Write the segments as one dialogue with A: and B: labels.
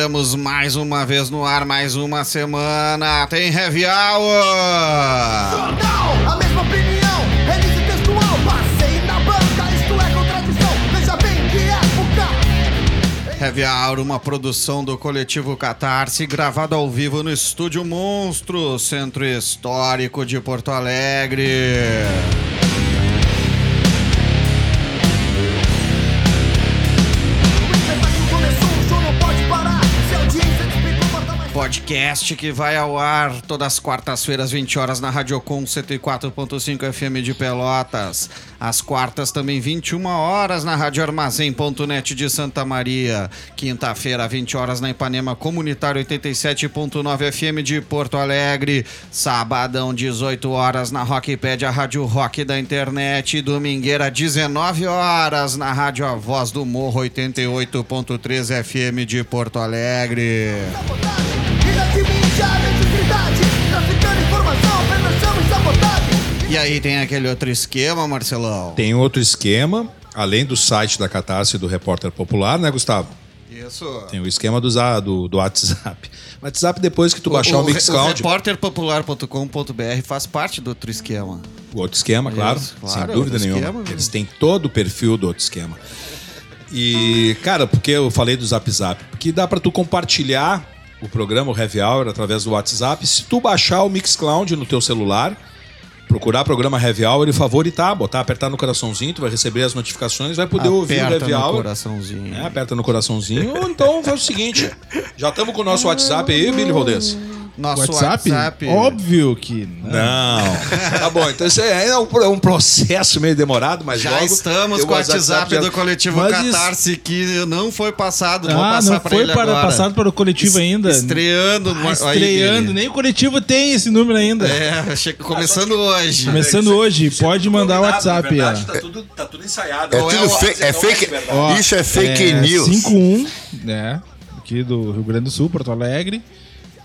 A: entramos mais uma vez no ar, mais uma semana. Tem Heavy Hour!
B: Jornal, a mesma opinião, release textual, passei na banca, isto é contradição, veja bem que época.
A: Heavy Hour, uma produção do coletivo Catarse, gravado ao vivo no Estúdio Monstro, Centro Histórico de Porto Alegre. Podcast que vai ao ar todas as quartas-feiras, 20 horas, na Radiocom 104.5 FM de Pelotas. Às quartas também, 21 horas, na Rádio Armazém.net de Santa Maria. Quinta-feira, 20 horas, na Ipanema Comunitário 87.9 FM de Porto Alegre. Sabadão, 18 horas, na Rockpad, a Rádio Rock da internet. Domingueira, 19 horas, na Rádio A Voz do Morro 88.3 FM de Porto Alegre.
B: E
A: aí tem aquele outro esquema, Marcelão?
C: Tem outro esquema, além do site da Catarse e do Repórter Popular, né, Gustavo?
A: Isso.
C: Tem o esquema do, do, do WhatsApp. O WhatsApp, depois que tu baixar o,
A: o
C: Mixcloud,
A: repórterpopular.com.br faz parte do outro esquema.
C: o outro esquema, claro,
A: Isso, claro,
C: sem dúvida nenhuma.
A: esquema?
C: Eles têm todo o perfil do outro esquema. E, cara, porque eu falei do Zap Zap? Porque dá pra tu compartilhar o programa, o Heavy Hour, através do WhatsApp. Se tu baixar o Mixcloud no teu celular, procurar programa Heavy Hour e favoritar, botar, apertar no coraçãozinho, tu vai receber as notificações, vai poder ouvir o
A: Aperta
C: Heavy
A: no
C: Hour.
A: coraçãozinho.
C: É, aperta no coraçãozinho. Ou então faz o seguinte: já estamos com o nosso WhatsApp aí, Billy Valdez?
A: Nosso
D: WhatsApp?
A: WhatsApp.
D: Óbvio que não.
C: Não. tá bom, então isso aí é um, é um processo meio demorado, mas
A: Já
C: logo
A: estamos com o WhatsApp
C: já-
A: do coletivo
D: Mas isso-
A: Catarse que não foi passado.
D: Ah,
A: passar
D: não foi
A: ele
D: para,
A: agora.
D: passado para o coletivo ainda.
A: Estreando.
D: Ah,
A: Aí,
D: estreando. Nem o coletivo tem esse número ainda.
A: É, che- começando hoje.
D: Começando hoje, pode mandar o WhatsApp.
C: Na verdade, tá tudo, tá tudo ensaiado.
E: É
A: é
E: tudo fake. É
C: não
E: fake.
D: Ó,
E: isso é fake
D: é
E: news.
D: 51, né? Aqui do Rio Grande do Sul, Porto Alegre.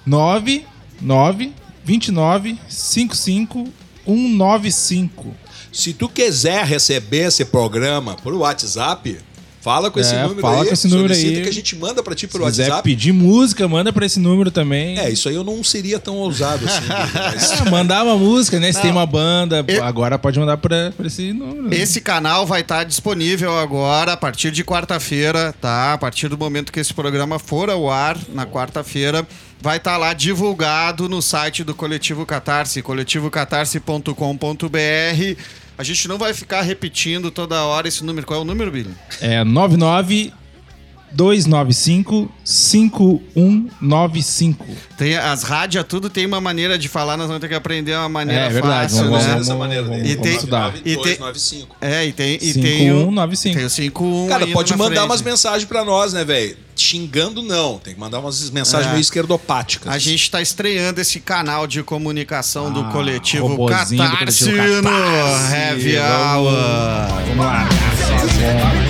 D: 9 9 29 55 195.
C: Se tu quiser receber esse programa por WhatsApp, fala com esse
D: É,
C: número
D: fala
C: aí.
D: com esse número aí.
C: que a gente manda pra ti
D: Se
C: por
D: quiser
C: WhatsApp.
D: pedir música, manda para esse número também.
C: É, isso aí eu não seria tão ousado assim. Mas-
D: Ah, mandar uma música, né? Se tem uma banda,
A: Eu-
D: agora pode mandar pra, pra esse número. né?
A: Esse canal vai estar disponível agora a partir de quarta-feira, tá? A partir do momento que esse programa for ao ar, na quarta-feira, vai estar lá divulgado no site do Coletivo Catarse, coletivocatarse.com.br. A gente não vai ficar repetindo toda hora esse número. Qual é o número, Billy?
D: É 99 295 5195.
A: Tem, as rádios, tudo tem uma maneira de falar, nós vamos ter que aprender uma maneira
D: É verdade,
A: fácil,
D: vamos-
A: né?
D: vamos-
C: dessa maneira
D: vamos-.
A: E tem-
D: estudar.
A: e tem-
C: 9295.
A: É, e tem, e tem o,
D: 5195.
A: tem o 51
C: Cara, pode mandar
A: frente.
C: umas mensagens pra nós, né, velho? Xingando não. Tem que mandar umas mensagens
A: É.
C: meio esquerdopáticas.
A: A gente está estreando esse canal de comunicação do
D: Ah,
A: coletivo
D: do coletivo
A: no
D: Catarse.
A: Heavy
D: Vamos-
A: Hour.
D: Vamos lá.
B: Bota mais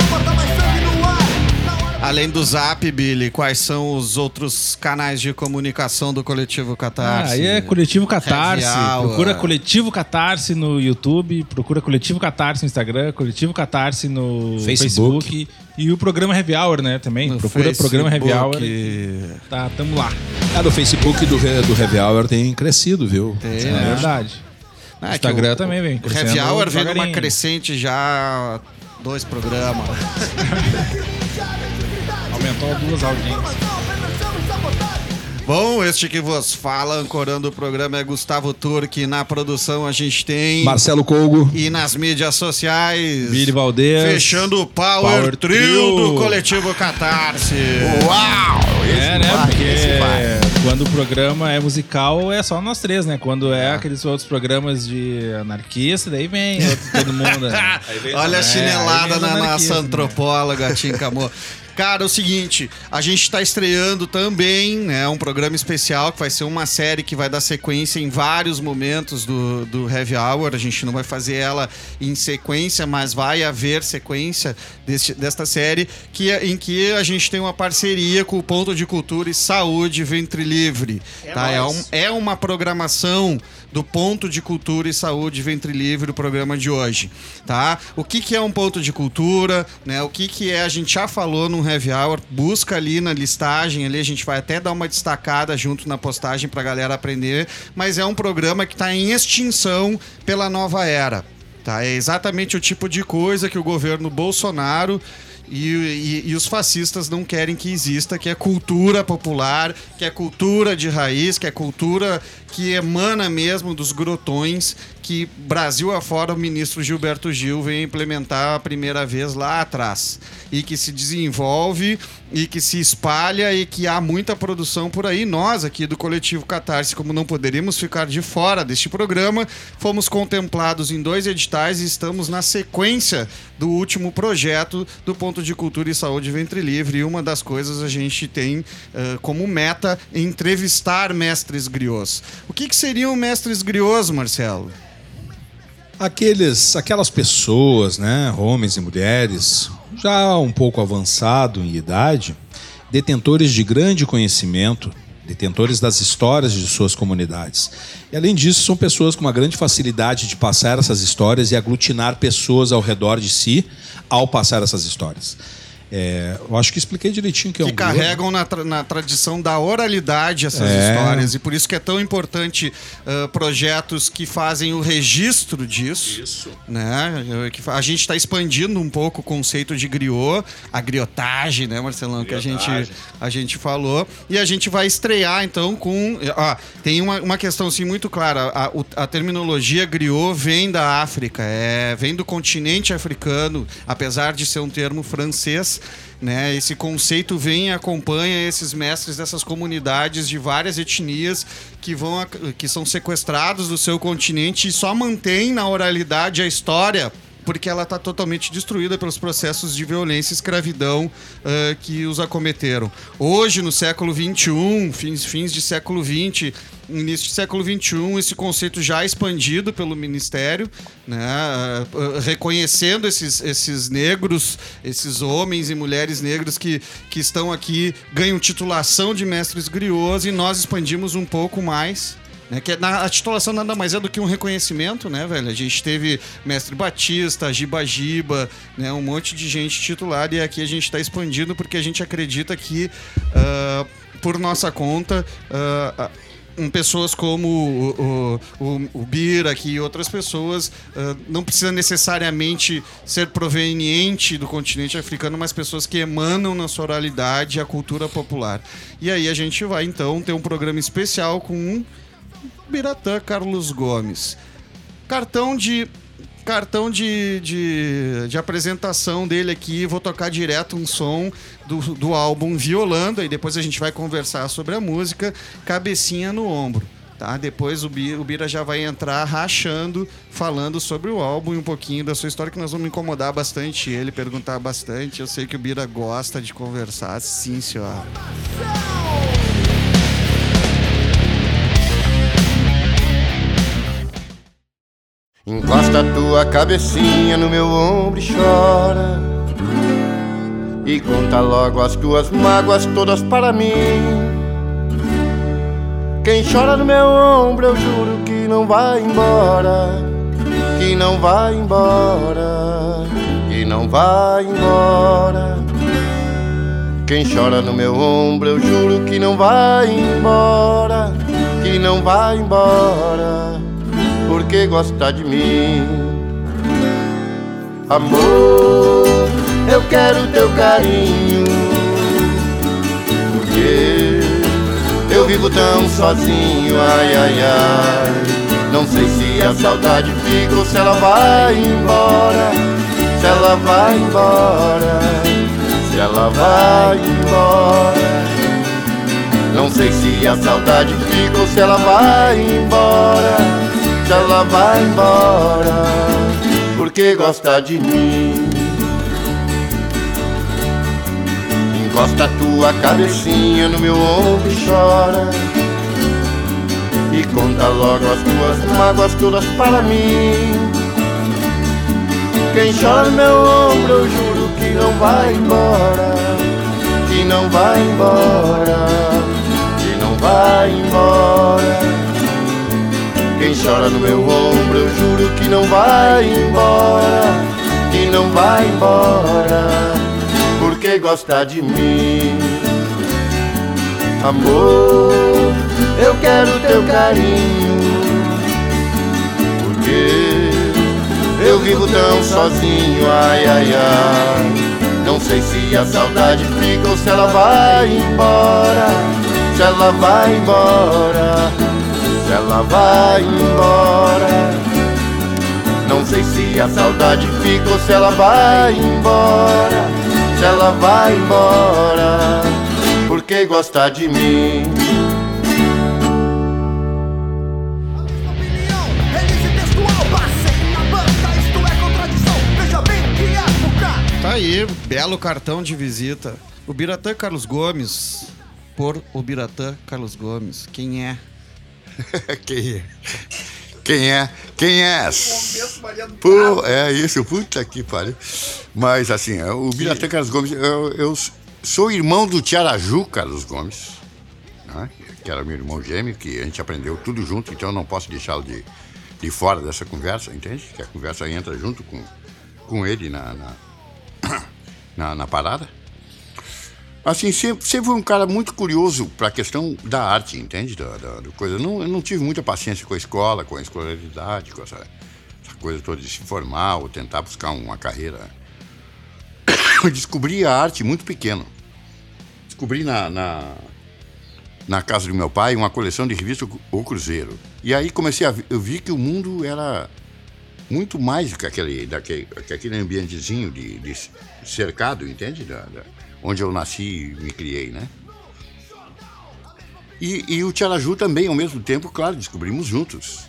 A: Além do Zap, Billy, quais são os outros canais de comunicação do coletivo Catarse?
D: Ah, aí é Coletivo Catarse. Procura Coletivo Catarse no YouTube, procura Coletivo Catarse no Instagram, Coletivo Catarse no
C: Facebook.
D: Facebook. e o programa Heavy Hour, né? Também.
A: No
D: procura programa Heavy Hour.
A: Facebook.
D: Tá, tamo lá.
C: Ah, no Facebook do, do Heavy Hour tem crescido, viu?
A: Tem,
D: É,
A: né?
D: verdade.
A: Ah, que
D: Instagram
A: o-
D: também vem
A: O Heavy
D: crescendo
A: Hour vem numa crescente já dois programas.
D: Aumentou duas audiências.
A: Bom, este que vos fala, ancorando o programa é Gustavo Turque. Na produção a gente tem...
C: Marcelo Colgo.
A: E nas mídias sociais.
D: Billy Valdez.
A: Fechando o Power,
D: Power
A: Trio,
D: Trio.
A: do coletivo Catarse.
E: Uau! Esse
D: É, né?
E: vai,
D: Porque quando o programa é musical, é só nós três, né? Quando é, aqueles outros programas de anarquista, daí vem outro- todo mundo. né?
A: Olha a
D: É,
A: chinelada
D: vem
A: na
D: os
A: nossa
D: né?
A: antropóloga, Tinka Amor. Cara, é o seguinte, a gente está estreando também, né, um programa especial que vai ser uma série que vai dar sequência em vários momentos do, do Heavy Hour. A gente não vai fazer ela em sequência, mas vai haver sequência deste, desta série que, é- em que a gente tem uma parceria com o Ponto de Cultura e Saúde Ventre Livre. tá? é, um- é uma programação do ponto de cultura e saúde Ventre Livre, o programa de hoje, tá? O que, que é um ponto de cultura, né? O que, que é, a gente já falou no Heavy Hour, busca ali na listagem, ali a gente vai até dar uma destacada junto na postagem pra galera aprender, mas é um programa que está em extinção pela nova era. Tá? É exatamente o tipo de coisa que o governo Bolsonaro e, e- e os fascistas não querem que exista, que é cultura popular, que é cultura de raiz, que é cultura que emana mesmo dos grotões que Brasil afora o ministro Gilberto Gil veio implementar a primeira vez lá atrás e que se desenvolve e que se espalha e que há muita produção por aí. Nós aqui do coletivo Catarse, como não poderíamos ficar de fora deste programa, fomos contemplados em dois editais e estamos na sequência do último projeto do Ponto de Cultura e Saúde Ventre Livre. E uma das coisas a gente tem eh, como meta entrevistar mestres griots. O que, que seriam mestres griots, Marcelo?
C: Aqueles, aquelas pessoas, né, homens e mulheres, já um pouco avançado em idade, detentores de grande conhecimento, detentores das histórias de suas comunidades. E além disso, são pessoas com uma grande facilidade de passar essas histórias e aglutinar pessoas ao redor de si ao passar essas histórias. É, eu acho que expliquei direitinho que é
A: que
C: um griot.
A: carregam na, tra- na tradição da oralidade essas
C: É.
A: histórias. E por isso que é tão importante ah, projetos que fazem o registro disso.
C: Isso.
A: Né? A gente está expandindo um pouco o conceito de griot, a griotagem, né, Marcelão? Que a gente, a gente falou. E a gente vai estrear, então, com. Ó, tem uma, uma questão assim, muito clara. A, o- a terminologia griot vem da África, é, vem do continente africano, apesar de ser um termo francês. Né? Esse conceito vem e acompanha esses mestres dessas comunidades de várias etnias que vão que são sequestrados do seu continente e só mantém na oralidade a história porque ela está totalmente destruída pelos processos de violência e escravidão ah, que os acometeram. Hoje, no século XXI, fins, fins de século XX, início de século XXI, esse conceito já expandido pelo Ministério, né, ah, ah, reconhecendo esses, esses negros, esses homens e mulheres negros que, que estão aqui, ganham titulação de mestres griots e nós expandimos um pouco mais. Né, que é- na, a titulação nada mais é do que um reconhecimento, né, velho? A gente teve Mestre Batista, Giba Giba, né, um monte de gente titular e aqui a gente está expandindo porque a gente acredita que, ah, por nossa conta, ah, um, pessoas como o, o, o, Bira aqui e outras pessoas ah, não precisa necessariamente ser proveniente do continente africano, mas pessoas que emanam na sua oralidade a cultura popular. E aí a gente vai então ter um programa especial com um Biratã Carlos Gomes. Cartão de. Cartão de, de, de apresentação dele aqui, vou tocar direto um som do, do álbum Violando, aí depois a gente vai conversar sobre a música, Cabecinha no Ombro. Tá? Depois o Bira, o Bira já vai entrar rachando, falando sobre o álbum e um pouquinho da sua história, que nós vamos incomodar bastante ele, perguntar bastante. Eu sei que o Bira gosta de conversar, sim, senhor.
F: Encosta tua cabecinha no meu ombro e chora. E conta logo as tuas mágoas todas para mim. Quem chora no meu ombro, eu juro que não vai embora. Que não vai embora. Que não vai embora. Quem chora no meu ombro, eu juro que não vai embora. Que não vai embora porque gosta de mim. Amor, eu quero teu carinho, porque eu vivo tão sozinho, ai ai ai. Não sei se a saudade fica ou se ela vai embora, se ela vai embora, se ela vai embora. Não sei se a saudade fica ou se ela vai embora Se ela vai embora Porque gosta de mim. Encosta tua cabecinha no meu ombro e chora. E conta logo as tuas mágoas todas para mim. Quem chora no meu ombro eu juro que não vai embora. Que não vai embora. Que não vai embora.
E: Quem chora no meu ombro, eu juro que não vai embora, que não vai embora, porque gosta de mim. Amor, eu quero teu carinho, porque eu vivo tão sozinho, ai ai ai. Não sei se a saudade fica ou se ela vai embora, se ela vai embora, se ela vai embora. Não sei se a saudade fica ou se ela vai embora, se ela vai embora, porque gosta de mim.
A: Tá aí, belo cartão de visita. O Biratã Carlos Gomes. Por o Biratã Carlos Gomes. Quem é?
F: Quem é? Quem é? Quem é? Pô, é isso, puta que pariu. Mas assim, o Biratã Carlos Gomes, eu, eu sou irmão do Tiaraju Carlos Gomes, né? que era meu irmão gêmeo, que a gente aprendeu tudo junto, então eu não posso deixá-lo de, de fora dessa conversa, entende? Que a conversa entra junto com, com ele na, na, na, na parada. Assim, sempre, sempre foi um cara muito curioso para a questão da arte, entende? Da, da, da coisa. Não, eu não tive muita paciência com a escola, com a escolaridade, com essa, essa coisa toda de se formar ou tentar buscar uma carreira. Eu descobri a arte muito pequeno. Descobri na, na, na casa do meu pai uma coleção de revistas O Cruzeiro. E aí comecei a eu vi que o mundo era muito mais do que aquele, daquele, que aquele ambientezinho de, de cercado, entende? Da, da- onde eu nasci e me criei, né? E, e o Tiaraju também, ao mesmo tempo, claro, descobrimos juntos.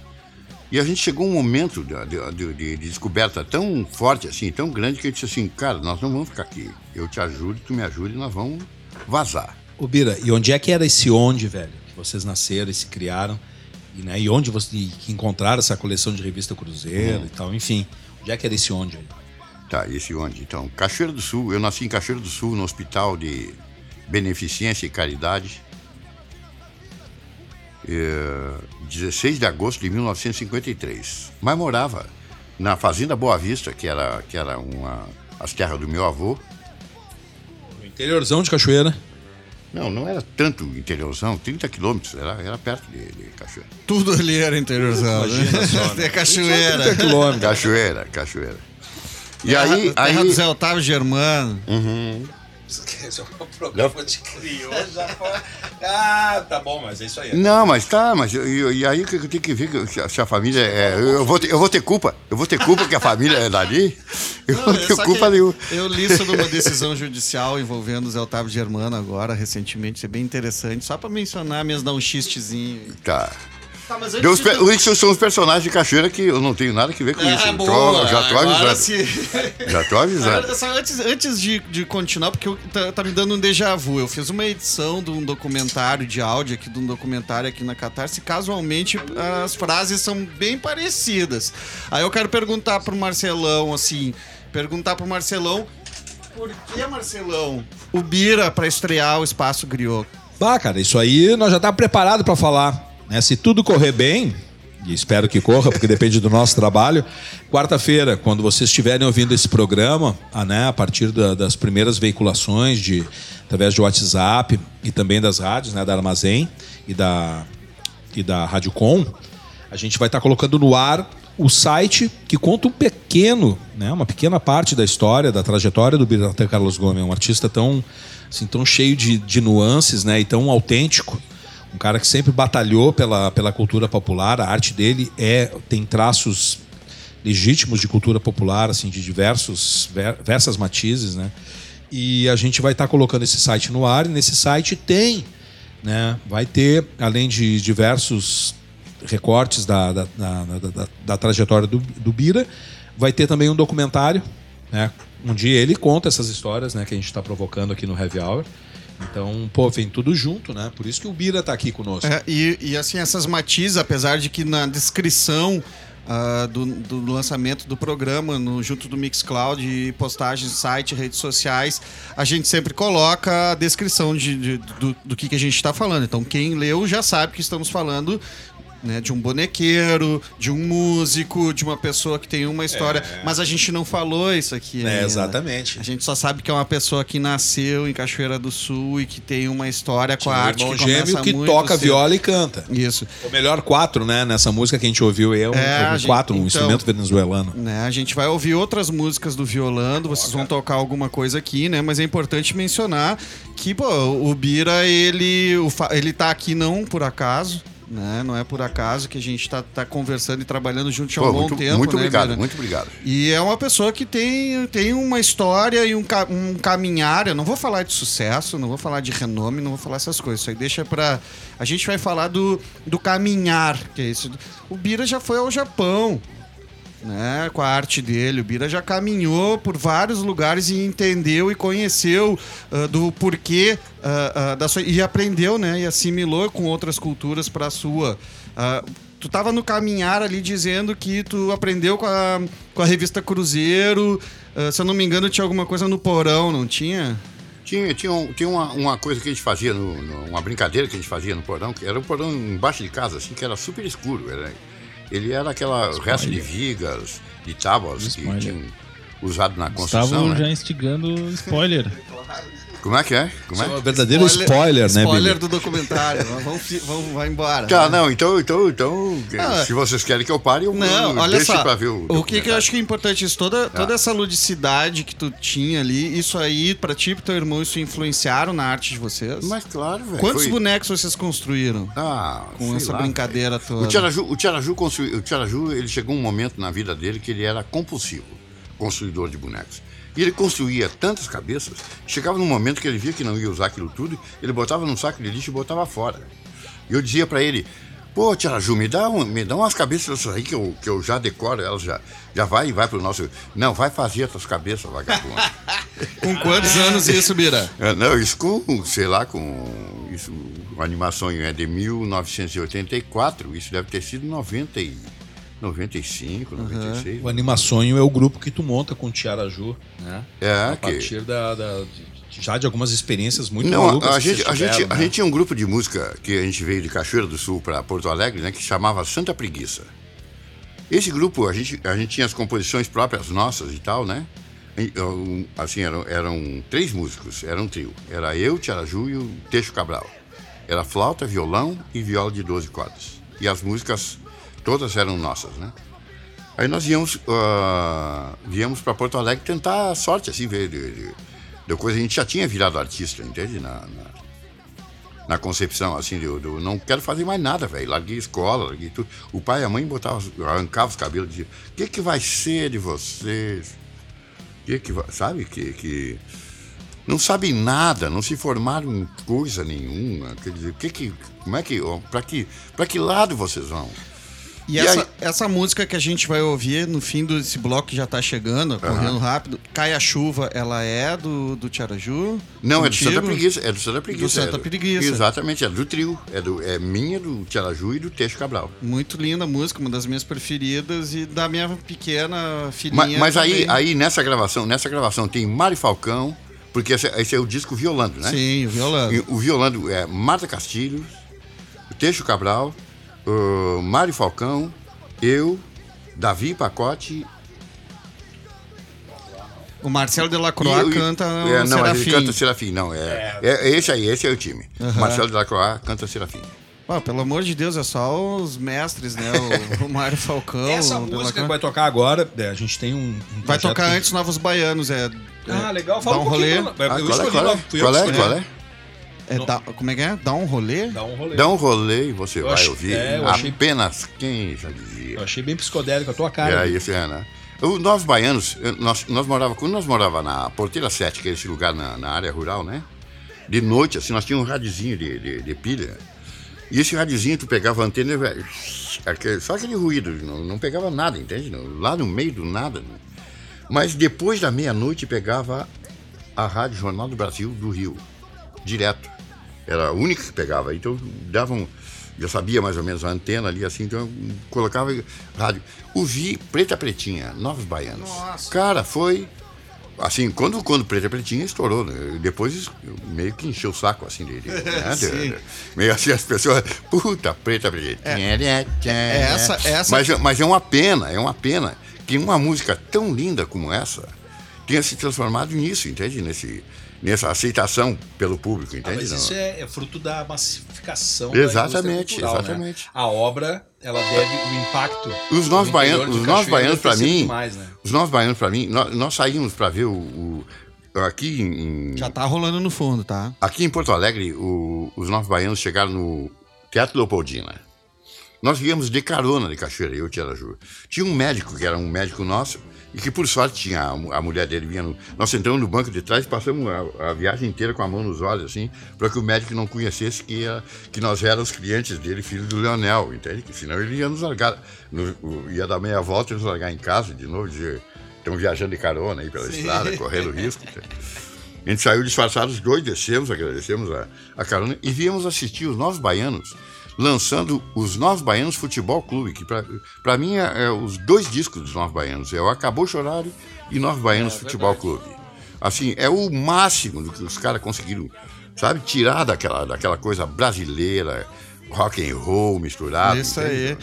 F: E a gente chegou a um momento de, de- de- de descoberta tão forte assim, tão grande, que eu disse assim, cara, nós não vamos ficar aqui. Eu te ajudo, tu me ajuda e nós vamos vazar.
C: Ô, Bira, e onde é que era esse onde, velho? Que vocês nasceram e se criaram? E, né, e onde vocês encontraram essa coleção de revista Cruzeiro e tal, enfim. Onde é que era esse onde aí?
F: Tá, esse onde? Então, Cachoeira do Sul. Eu nasci em Cachoeira do Sul, no Hospital de Beneficência e Caridade. É, 16 de agosto de 1953. Mas morava na Fazenda Boa Vista, que era, que era uma, as terras do meu avô.
C: No interiorzão de Cachoeira.
F: Não, não era tanto interiorzão, 30 quilômetros, era, era perto de, de Cachoeira.
A: Tudo ali era interiorzão.
C: Imagina só, né?
A: É cachoeira.
F: Cachoeira, Cachoeira. E
A: Terra-
F: aí,
A: terra
F: aí
A: do Zé Otávio Germano.
C: Esse é um programa de crioulo já Ah, tá bom, mas é isso aí.
F: Não, mas tá, mas e, e aí o que eu tenho que ver que se a- se a família é. Eu vou, ter, eu vou ter culpa. Eu vou ter culpa que a família é dali. Eu
A: Não, é
F: tenho culpa nenhuma.
A: Eu li sobre uma decisão judicial envolvendo o Zé Otávio Germano agora, recentemente. Isso é bem interessante. Só pra mencionar mesmo, dar um xistezinho.
F: Tá.
A: Tá, mas
F: pe- Isso são os personagens de Cachoeira que eu não tenho nada que ver com isso.
A: É,
F: Eu
A: boa.
F: já tô avisando.
A: se-
F: Já tô avisando.
A: Agora, só antes, antes de, de continuar, porque eu- tá, tá me dando um déjà vu. Eu fiz uma edição de um documentário de áudio aqui, de um documentário aqui na Catarse. e Casualmente, as frases são bem parecidas. Aí eu quero perguntar pro Marcelão, assim, perguntar pro Marcelão, por que, Marcelão, o Bira pra estrear o Espaço Griot?
C: Bah, cara, isso aí nós já tá preparado para falar. Né? Se tudo correr bem, e espero que corra, porque depende do nosso trabalho, quarta-feira, quando vocês estiverem ouvindo esse programa, ah, né, a partir da- das primeiras veiculações de através de WhatsApp e também das rádios, né, da Armazém e da e da Rádio Com, a gente vai estar colocando no ar o site que conta um pequeno, né, uma pequena parte da história, da trajetória do Biratã Carlos Gomes, um artista tão, assim, tão cheio de, de nuances, né, e tão autêntico, um cara que sempre batalhou pela, pela cultura popular, a arte dele é tem traços legítimos de cultura popular, assim, de diversos ver- diversas matizes, né? E a gente vai estar colocando esse site no ar, e nesse site tem, né? Vai ter, além de diversos recortes da, da, da, da- da- da trajetória do, do Bira, vai ter também um documentário, né? Um dia ele conta essas histórias, né? Que a gente está provocando aqui no Heavy Hour. Então, pô, vem tudo junto, né? Por isso que o Bira tá aqui conosco.
A: É, e, e, assim, essas matizes, apesar de que na descrição ah, do, do lançamento do programa, no, junto do Mixcloud e postagens, site, redes sociais, a gente sempre coloca a descrição de, de- do, do que, que a gente está falando. Então, quem leu já sabe que estamos falando né? De um bonequeiro, de um músico, de uma pessoa que tem uma história. Mas a gente não falou isso aqui.
C: É,
A: ainda.
C: exatamente.
A: A gente só sabe que é uma pessoa que nasceu em Cachoeira do Sul e que tem uma história com a arte
C: irmão
A: que
C: gêmeo que toca
A: cedo.
C: viola e canta.
A: Isso.
C: O melhor quatro, né? Nessa música que a gente ouviu aí é um,
A: É,
C: um
A: gente-
C: quatro, um
A: então-
C: instrumento venezuelano.
A: Né, a gente vai ouvir outras músicas do Violando, vocês vão tocar alguma coisa aqui, né? Mas é importante mencionar que, pô, o Bira, ele, ele tá aqui não por acaso, né? Não é por acaso que a gente tá, tá conversando e trabalhando junto há um
F: Pô,
A: bom
F: muito,
A: tempo,
F: muito
A: né,
F: obrigado,
A: Bira?
F: muito obrigado.
A: E é uma pessoa que tem, tem uma história e um, um caminhar. Eu não vou falar de sucesso, não vou falar de renome, não vou falar essas coisas. Isso aí deixa pra. A gente vai falar do, do caminhar, que é isso. O Bira já foi ao Japão. Né, com a arte dele, o Bira já caminhou por vários lugares e entendeu e conheceu ah, do porquê ah, ah, da sua e aprendeu, né, e assimilou com outras culturas para a sua. Tu tava no caminhar ali dizendo que tu aprendeu com a, com a revista Cruzeiro, se eu não me engano tinha alguma coisa no porão, não tinha?
F: Tinha, tinha, um- tinha uma, uma coisa que a gente fazia, no, no- uma brincadeira que a gente fazia no porão, que era um porão embaixo de casa, assim, que era super escuro. Era, ele era aquela resto de vigas, de tábuas que
D: Spoiler.
F: tinham usado na construção.
D: Estavam
F: né?
D: já instigando spoiler.
F: Como é que é? Como
C: é verdadeiro spoiler, né,
A: Spoiler
C: Billy?
A: do documentário. vamos, vamos, vai embora.
F: Tá, não, então, então, então
A: Ah.
F: se vocês querem que eu pare, eu
A: Não,
F: eu
A: olha só.
F: pra ver o
A: O que, que eu acho que é importante isso, toda, toda essa ludicidade que tu tinha ali, isso aí, pra ti e pro teu irmão, isso influenciaram na arte de vocês?
F: Mas claro, velho.
A: Quantos
F: foi-
A: bonecos vocês construíram
F: Ah,
A: com
F: sei
A: essa
F: lá,
A: brincadeira toda?
F: O Tiaraju, o Tiaraju, construi- o Tiaraju, ele chegou um momento na vida dele que ele era compulsivo, construidor de bonecos. E ele construía tantas cabeças, chegava num momento que ele via que não ia usar aquilo tudo, ele botava num saco de lixo e botava fora. E eu dizia pra ele, pô, Tiaraju, me dá, um, me dá umas cabeças dessas aí que eu, que eu já decoro, elas já, já vai e vai pro nosso... Não, vai fazer essas cabeças, vagabundo.
A: Com quantos anos isso, Bira?
F: É, não, isso com, sei lá, com. Isso, a animação é de 1984, isso deve ter sido 90 e, 95, 96.
C: O Animaçonho é o grupo que tu monta com o Tiaraju, né?
F: É,
C: A
F: que.
C: partir da, da- de- já de algumas experiências muito
F: Não,
C: malucas
F: a, a gente, a, gente,
C: tiveram,
F: a
C: né?
F: gente tinha um grupo de música que a gente veio de Cachoeira do Sul para Porto Alegre, né, que chamava Santa Preguiça. Esse grupo, a gente, a gente tinha as composições próprias nossas e tal, né? E, Assim, eram, eram três músicos, era um trio. Era eu, Tiaraju e o Teixo Cabral. Era flauta, violão e viola de 12 cordas. E as músicas todas eram nossas, né? Aí nós viemos, ah, viemos para Porto Alegre tentar a sorte, assim, ver de, de, de coisa. A gente já tinha virado artista, entende? Na, na, na concepção, assim, do, do não quero fazer mais nada, velho. Larguei escola, larguei tudo. O pai e a mãe botavam, arrancavam os cabelos diziam: o que, que vai ser de vocês? Que, que. Sabe? Que. que não sabem nada, não se formaram em coisa nenhuma. Quer dizer, que que, como é que, para que, que lado vocês vão?
A: E,
F: E
A: essa,
F: aí-
A: essa música que a gente vai ouvir no fim desse bloco que já tá chegando, correndo rápido, Cai a Chuva, ela é do, do Tiaraju?
F: Não, é do
A: Contigo?
F: Santa Preguiça. É do Santa Preguiça.
A: Do Santa
F: é
A: Preguiça.
F: Exatamente, é do trio. É, do, é minha, do Tiaraju e do Teixo Cabral.
A: Muito linda a música, uma das minhas preferidas e da minha pequena filhinha.
F: Ma- Mas, aí, aí nessa gravação, nessa gravação tem Mário Falcão, porque esse, esse é o disco Violando, né?
A: Sim, o violando.
F: E O Violando é Marta Castilho, o Teixo Cabral, o Mário Falcão, eu, Davi Pacote
A: O Marcelo Delacroix
F: e- e-
A: canta o
F: é, não,
A: Serafim.
F: ele canta Serafim, não. É, é. esse aí, esse é o time. Marcelo Delacroix canta Serafim.
A: Pô, pelo amor de Deus, é só os mestres, né? O, o Mário Falcão.
C: Essa
A: o
C: música
A: Delacroix.
C: que vai tocar agora, é, a gente tem um. um
A: Vai tocar
C: que-
A: antes Novos Baianos, é.
C: Ah,
A: é,
C: legal.
A: Dá
C: Fala
A: um
C: um pouquinho.
A: rolê.
C: pra-
F: Ah,
C: eu
F: qual é,
C: escolhi,
F: qual é? Qual é,
C: escolhi.
F: É?
A: É, dá- como é que é? Dá um rolê?
C: Dá um rolê.
F: Dá um rolê e você
C: Eu
F: vai
C: achei-
F: ouvir
C: é, eu achei-
F: apenas quem já dizia.
C: Eu achei bem psicodélico a tua cara.
F: É, esse é, né? O Novos Baianos, nós, nós morava, quando nós morava na Porteira 7, que é esse lugar na, na área rural, né? De noite, assim, nós tínhamos um radiozinho de, de, de pilha. E esse radiozinho, tu pegava a antena e velho, aquele- só aquele ruído, não, não pegava nada, entende? Não, Lá no meio do nada. né? Mas depois da meia-noite pegava a Rádio Jornal do Brasil do Rio, direto. Era a única que pegava. Então davam. Já sabia mais ou menos a antena ali, assim, então eu colocava rádio. Ouvi Preta Pretinha, Novos Baianos.
A: Nossa.
F: Cara, foi assim, quando, quando Preta Pretinha estourou, né? depois meio que encheu o saco, assim, de, de- né? de- meio assim, as pessoas, puta, Preta Pretinha.
A: É, essa- essa-
F: Mas, é- mas é uma pena, é uma pena que uma música tão linda como essa tenha se transformado nisso, entende? Nesse, nessa aceitação pelo público,
C: Ah,
F: entende?
C: mas
F: Não.
C: isso é, é fruto da massificação
F: Exatamente,
C: da cultural,
F: exatamente.
C: Né? A obra, ela deve o impacto.
F: Os novos baianos, os novos baianos para mim,
C: demais, né?
F: os novos baianos para mim, nós, nós saímos para ver o, o- aqui em,
A: Já tá rolando no fundo, tá?
F: aqui em Porto Alegre, o- os novos baianos chegaram no Teatro Leopoldina. Nós viemos de carona de Cachoeira, eu e Tia Ju. Tinha um médico, que era um médico nosso, e que por sorte tinha a, mu- a mulher dele vinha no, Nós entramos no banco de trás e passamos a, a viagem inteira com a mão nos olhos, assim, para que o médico não conhecesse que, ia- que nós éramos clientes dele, filho do Leonel, entende? Que senão ele ia nos largar, ia dar meia volta e nos largar em casa de novo, dizer, estamos viajando de carona aí pela estrada, correndo risco. A gente saiu disfarçados, os dois descemos, agradecemos a, a carona e viemos assistir os Novos Baianos lançando os Novos Baianos Futebol Clube, que para mim é, é os dois discos dos Novos Baianos, é o Acabou Chorar e Novos Baianos Futebol Clube. Assim, é o máximo do que os caras conseguiram, sabe, tirar daquela, daquela coisa brasileira, rock and roll misturado.
A: Isso
F: entende?
A: aí.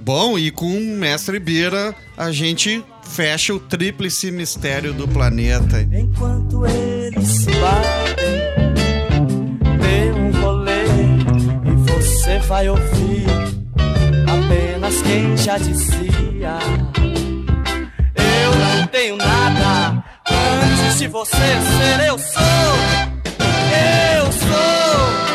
A: Bom, e com o Mestre Bira, a gente fecha o tríplice mistério do planeta.
G: Enquanto eles batem, vai ouvir apenas quem já dizia. Eu não tenho nada antes de você ser eu sou. Eu sou,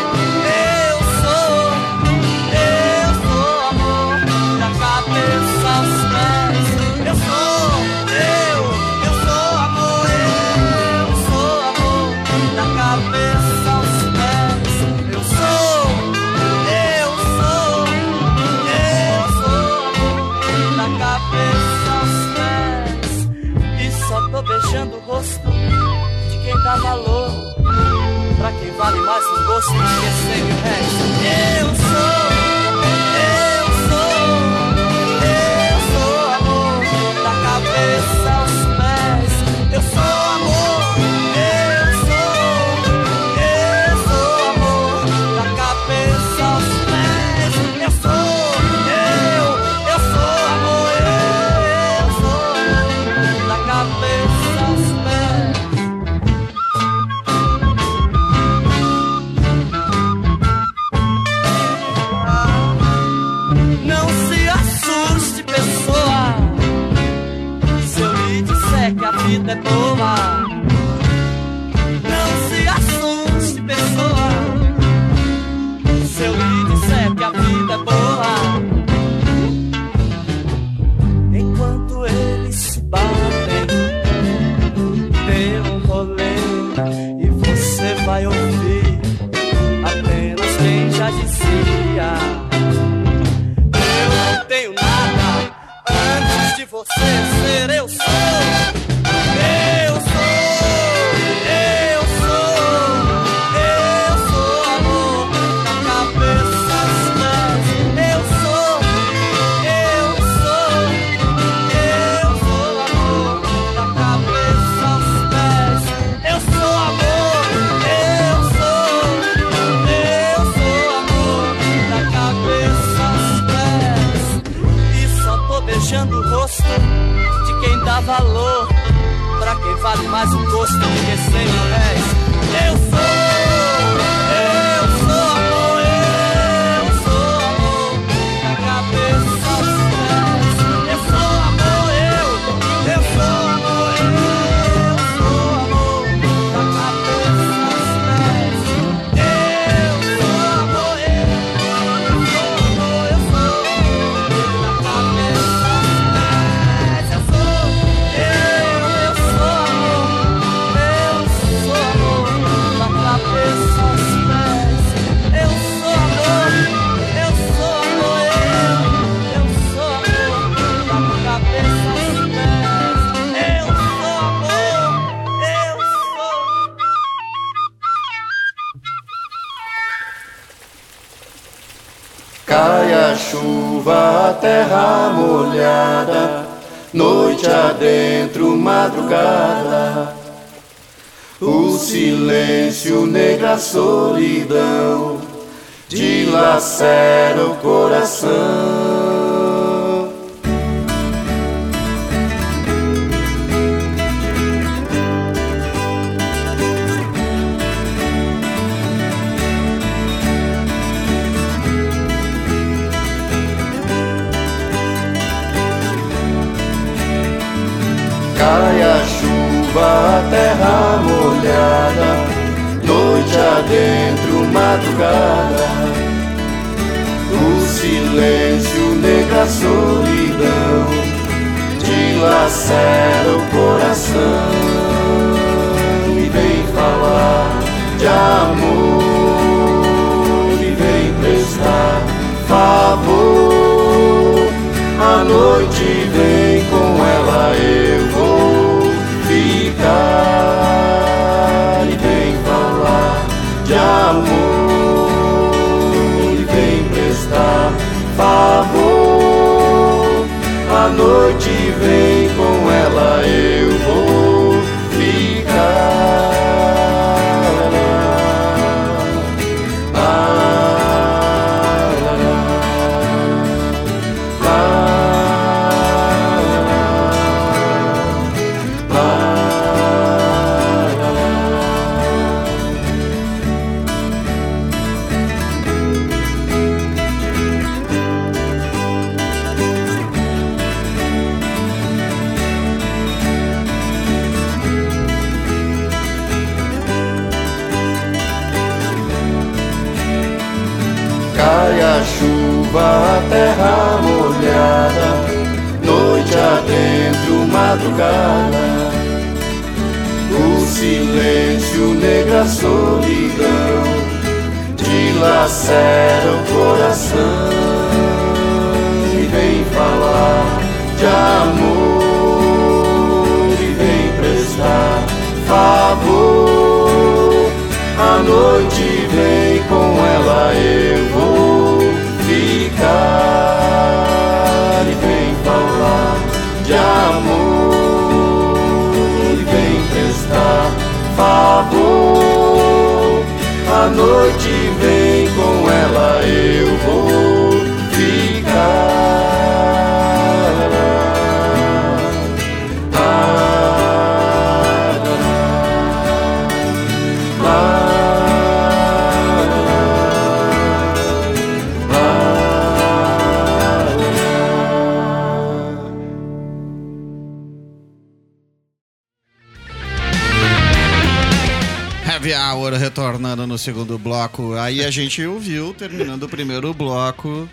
A: segundo bloco. Aí a gente ouviu, terminando o primeiro bloco.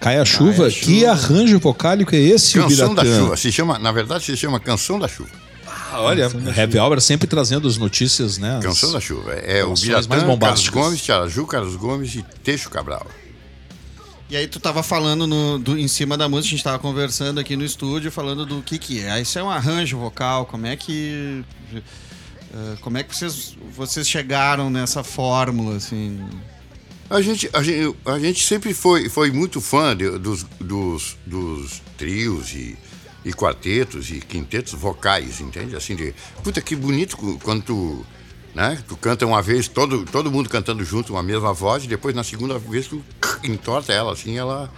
C: Cai a chuva?
A: a
C: Que
A: chuva.
C: arranjo vocálico é esse,
F: Canção da
C: Biratã?
F: chuva. Se chama, na verdade, se chama Canção da Chuva.
C: Ah, olha, Heavy Hour sempre trazendo as notícias, né? as-
F: Canção da Chuva. É o
C: Canções
F: Biratã,
C: mais
F: Carlos. Gomes, Tiaraju, Carlos Gomes e Teixo Cabral.
A: E aí tu tava falando no- do- em cima da música, a gente tava conversando aqui no estúdio, falando do que que é. Isso é um arranjo vocal, como é que... eh, Como é que vocês, vocês chegaram nessa fórmula, assim?
F: A gente, a gente, a gente sempre foi, foi muito fã de- dos, dos, dos trios e, e quartetos e quintetos vocais, entende? Assim, de, puta, que bonito quando tu, né, tu canta uma vez, todo, todo mundo cantando junto uma mesma voz, e depois na segunda vez tu entorta ela, assim, ela...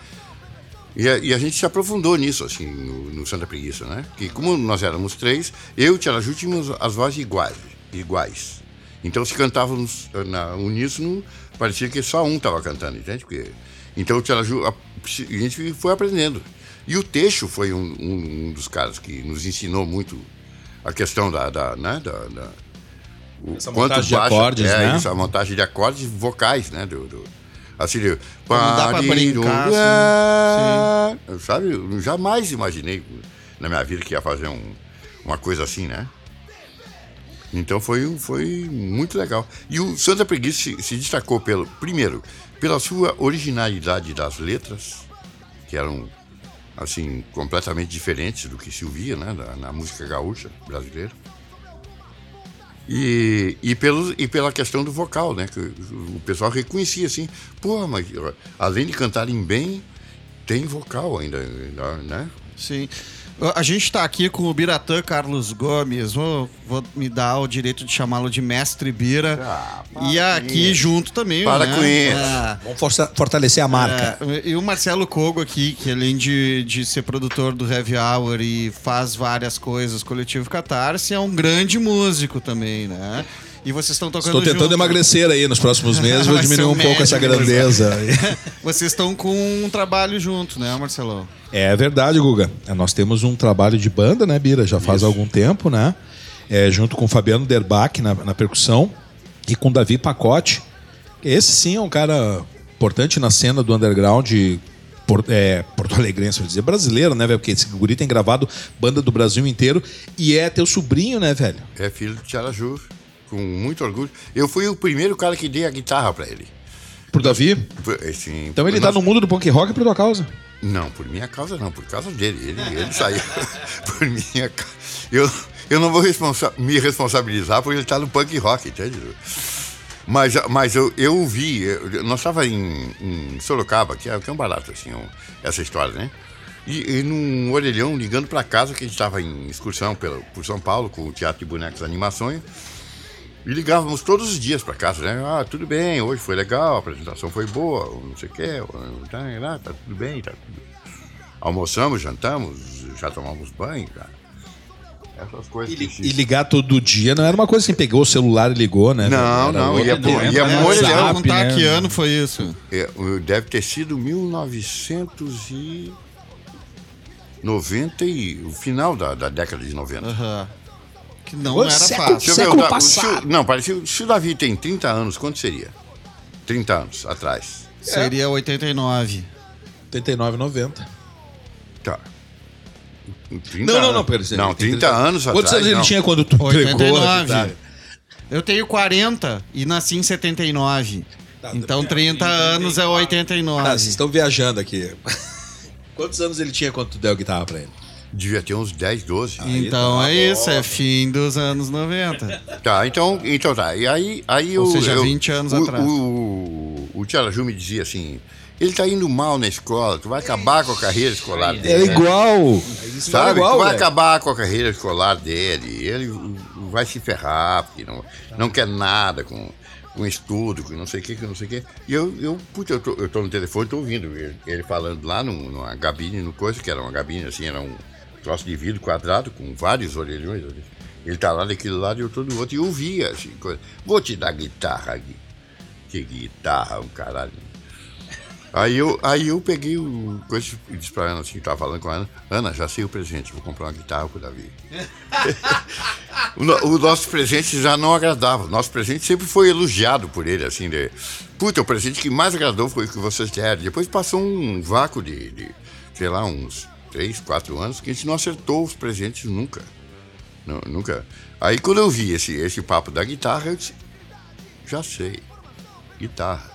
F: E a, e a gente se aprofundou nisso, assim, no, no Santa Preguiça, né? Que como nós éramos três, eu e o Tiaraju tínhamos as vozes iguais, iguais. Então se cantávamos eh, na uníssono, parecia que só um estava cantando, entende? Porque, então a, gente foi aprendendo. E o Teixo foi um, um- dos caras que nos ensinou muito a questão da, da, né? da, da- o
C: Essa
F: quanto
C: montagem de
F: baixa-
C: acordes,
F: é,
C: né?
F: Isso, a montagem de acordes vocais, né? Do, do- assim, de,
A: Não dá pra brincar, assim.
F: Sabe, eu jamais imaginei na minha vida que ia fazer um- uma coisa assim, né? Então foi, foi muito legal. E o Santa Preguiça se, se destacou, pelo, primeiro, pela sua originalidade das letras, que eram, assim, completamente diferentes do que se ouvia, né? Na, na música gaúcha brasileira. E, e, pelo, e pela questão do vocal, né? Que o pessoal reconhecia assim, pô, mas além de cantarem bem, tem vocal ainda, né?
A: Sim. A gente tá aqui com o Biratã Carlos Gomes. Vou, vou me dar o direito de chamá-lo de Mestre Bira.
F: Ah,
A: e aqui
F: isso.
A: junto também.
F: Para
A: né?
F: com isso.
A: Ah,
C: Vamos força- fortalecer a marca.
A: É, e o Marcelo Kogo aqui, que além de, de ser produtor do Heavy Hour e faz várias coisas, Coletivo Catarse, é um grande músico também, né? E vocês estão tocando
C: Estou tentando
A: junto.
C: emagrecer aí nos próximos meses, vou diminuir
A: um
C: um pouco essa grandeza.
A: Vocês estão com um trabalho junto, né, Marcelo?
C: É verdade, Guga. É, Nós temos um trabalho de banda, né, Bira? Já faz algum tempo, né? É, junto com o Fabiano Derbach na, na percussão e com o Davi Pacote. Esse sim é um cara importante na cena do underground por, é, porto alegrense, vou dizer, brasileiro, né, velho? Porque esse guri tem gravado banda do Brasil inteiro e é teu sobrinho, né, velho?
F: É filho de Tiaraju, com muito orgulho. Eu fui o primeiro cara que dei a guitarra pra ele.
C: Pro Davi.
F: Foi, Assim,
C: Então ele tá
F: nós-
C: no mundo do punk rock por tua causa.
F: Não, por minha causa não, por causa dele. Ele, ele saiu. por minha causa. Eu, eu não vou responsa- me responsabilizar por ele estar no punk rock, entende? Mas, mas eu, eu vi, eu- nós estava em, em Sorocaba, que é, que é um barato, assim, um- essa história, né? E, e num orelhão ligando para casa, que a gente estava em excursão pelo, por São Paulo, com o Teatro de Bonecos Animações. E ligávamos todos os dias para casa, né? Ah, tudo bem, hoje foi legal, a apresentação foi boa, não sei o quê, tá, tá tudo bem, tá tudo Almoçamos, jantamos, já tomamos banho, já. Essas coisas que se-
C: E ligar todo dia não era uma coisa assim, pegou o celular e ligou, né?
F: Não?
C: Era
F: não, ia
C: ideia.
F: ia.
C: WhatsApp,
A: perguntar
C: né?
A: que ano foi isso.
F: É, deve ter sido 1990 e o final da, da década de 90.
A: Aham. Que não
C: Ô,
A: era
C: século-
A: fácil.
F: Deixa eu ver,
C: século
F: Da-
C: passado.
F: se o- não, parece se o Davi tem 30 anos, quanto seria? 30 anos atrás.
A: Seria 89.
C: 89, 90.
F: Tá. 30
C: Não, não, não, pera,
F: Não,
C: tem
F: 30 anos atrás.
C: Quantos anos ele
F: não.
C: tinha quando tu pegou a
A: 89.
C: guitarra?
A: Eu tenho 40 e nasci em 79.
C: Tá,
A: então
C: tá,
A: 30
C: entendi.
A: anos é 89.
C: Ah, vocês estão viajando aqui. Quantos anos ele tinha quando tu deu a guitarra pra ele?
F: Devia ter uns 10, 12.
A: Então
C: tá
A: é isso, é fim dos anos 90.
F: Tá, então, então tá. E aí, aí
A: Ou
F: eu,
A: seja,
F: eu-
A: 20 anos
F: o,
A: atrás.
F: O, o, Tiaraju me dizia assim: ele tá indo mal na escola, tu vai acabar com a carreira escolar dele.
C: É igual.
F: Sabe?
C: igual,
F: tu vai
C: velho.
F: acabar com a carreira escolar dele. Ele vai se ferrar, porque não, não quer nada com, com estudo, com não sei o que, com não sei o que. E eu, eu, puta, eu tô, eu tô no telefone, tô ouvindo ele, ele falando lá num- numa gabine, no coisa, que era uma gabine assim, era um troço de vidro quadrado com vários orelhões. Ele tá lá daquele lado e eu tô do outro. E eu ouvia assim, coisa. Vou te dar guitarra aqui. Que guitarra, um caralho. Aí eu, aí eu peguei o coisa e disse pra Ana assim, tava falando com a Ana, Ana, já sei o presente, vou comprar uma guitarra pro Davi. o, o nosso presente já não agradava. O nosso presente sempre foi elogiado por ele, assim, de. Puta, o presente que mais agradou foi o que vocês deram. Depois passou um vácuo de, de, sei lá, uns três, quatro anos, que a gente não acertou os presentes nunca. Não, nunca. Aí quando eu vi esse, esse papo da guitarra, eu disse, já sei. Guitarra.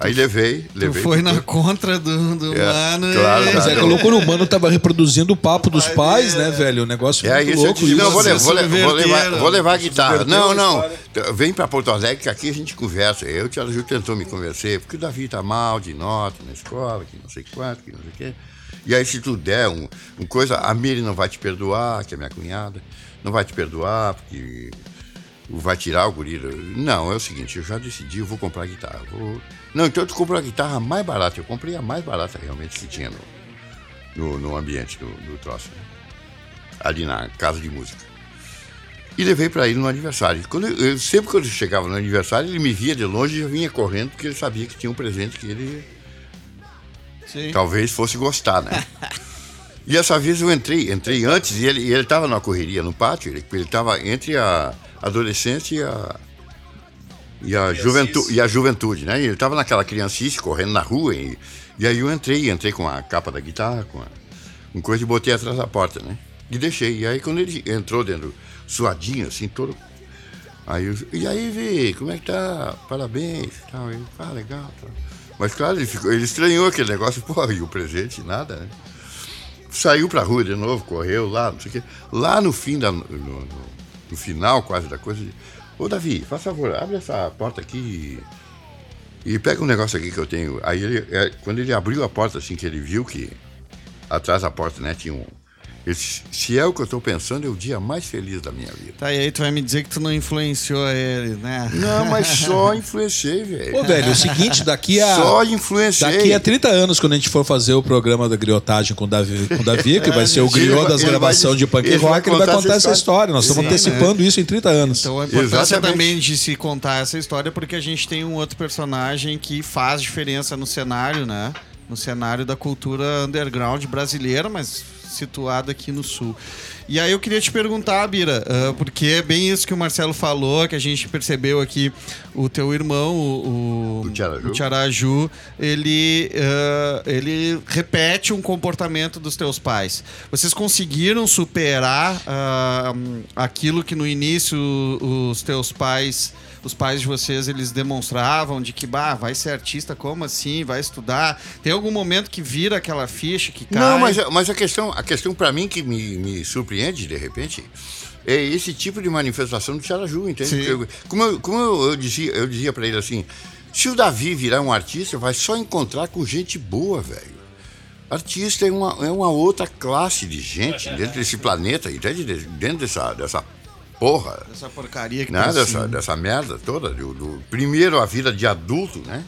F: Aí levei,
A: Tu
F: levei.
A: foi na contra do, do
F: É,
A: mano
F: claro,
A: e...
C: Mas é que a loucura humano tava reproduzindo o papo dos pais, né, velho? O negócio
F: É
C: muito louco.
F: disse, não, vou,
A: você
F: le- vou le- vou
A: subverteram.
F: levar, vou levar a guitarra. Não, não, vem pra Porto Alegre que aqui a gente conversa. Eu, o Tia Ju tentou me convencer, porque o Davi tá mal de nota na escola, que não sei quanto, que não sei o quê. E aí se tu der um, um coisa, a Miri não vai te perdoar, que é minha cunhada, não vai te perdoar, porque vai tirar o guri. Não, é o seguinte, eu já decidi, eu vou comprar guitarra. Vou... Não, então tu comprou a guitarra mais barata. Eu comprei a mais barata realmente que tinha no, no, no ambiente do, do troço. né? Ali na casa de música. E levei para ele no aniversário. Quando eu, eu- sempre quando eu chegava no aniversário, ele me via de longe e já vinha correndo, porque ele sabia que tinha um presente que ele
A: Sim.
F: talvez fosse gostar, né? E essa vez eu entrei, entrei antes e ele e ele estava na correria no pátio, ele ele estava entre a adolescência e a e a, juventude, e a juventude, né? E ele estava naquela criancice correndo na rua e, e aí eu entrei, entrei com a capa da guitarra, com a, com coisa e botei atrás da porta, né? E deixei. E aí quando ele entrou dentro, suadinho assim, todo Aí eu, e aí, Vi, como é que tá? Parabéns. Tal. Ele, ah, legal. Tal. Mas claro, ele, ficou, ele estranhou aquele negócio, pô, e o presente, nada, né? Saiu pra rua de novo, correu lá, não sei o quê. Lá no fim da. No, no- no final quase da coisa. ele, Ô Davi, faz favor, abre essa porta aqui e, pega um negócio aqui que eu tenho. Aí ele, é, quando ele abriu a porta, assim, que ele viu que atrás da porta, né, tinha um. Esse, se é o que eu estou pensando, é o dia mais feliz da minha vida.
A: Tá, e aí tu vai me dizer que tu não influenciou ele, né?
F: Não, mas só influenciei, velho.
C: Ô, velho, é o seguinte, daqui a.
F: Só influenciei.
C: Daqui a 30 anos, quando a gente for fazer o programa da griotagem com o Davi, com o Davi que vai ser o griot das gravações de punk
F: ele vai
C: rock, ele vai
F: contar essa
C: essa história. Nós estamos antecipando isso em 30 anos.
A: Então a importância
F: Exatamente.
A: também de se contar essa história porque a gente tem um outro personagem que faz diferença no cenário, né? No cenário da cultura underground brasileira, mas situado aqui no sul. E aí eu queria te perguntar, Bira, ah, porque é bem isso que o Marcelo falou, que a gente percebeu aqui, o teu irmão, o,
F: O Tiaraju.
A: o Tiaraju, ele, ah, ele repete um comportamento dos teus pais. Vocês conseguiram superar ah, aquilo que no início os teus pais, os pais de vocês, eles demonstravam de que, bah, vai ser artista, como assim? Vai estudar? Tem algum momento que vira aquela ficha que cai?
F: Não, mas, mas a questão, a questão para mim que me, me surpreende de repente é esse tipo de manifestação do Tiaraju, entende? Eu- como eu, como eu, eu dizia, eu dizia para ele assim, se o Davi virar um artista, vai só encontrar com gente boa, velho. Artista é uma, é uma outra classe de gente dentro desse planeta, entende? Dentro dessa, dessa porra.
A: Essa porcaria que
F: né?
A: tá
F: dessa,
A: assim.
F: dessa merda toda. Do, do- primeiro a vida de adulto, né?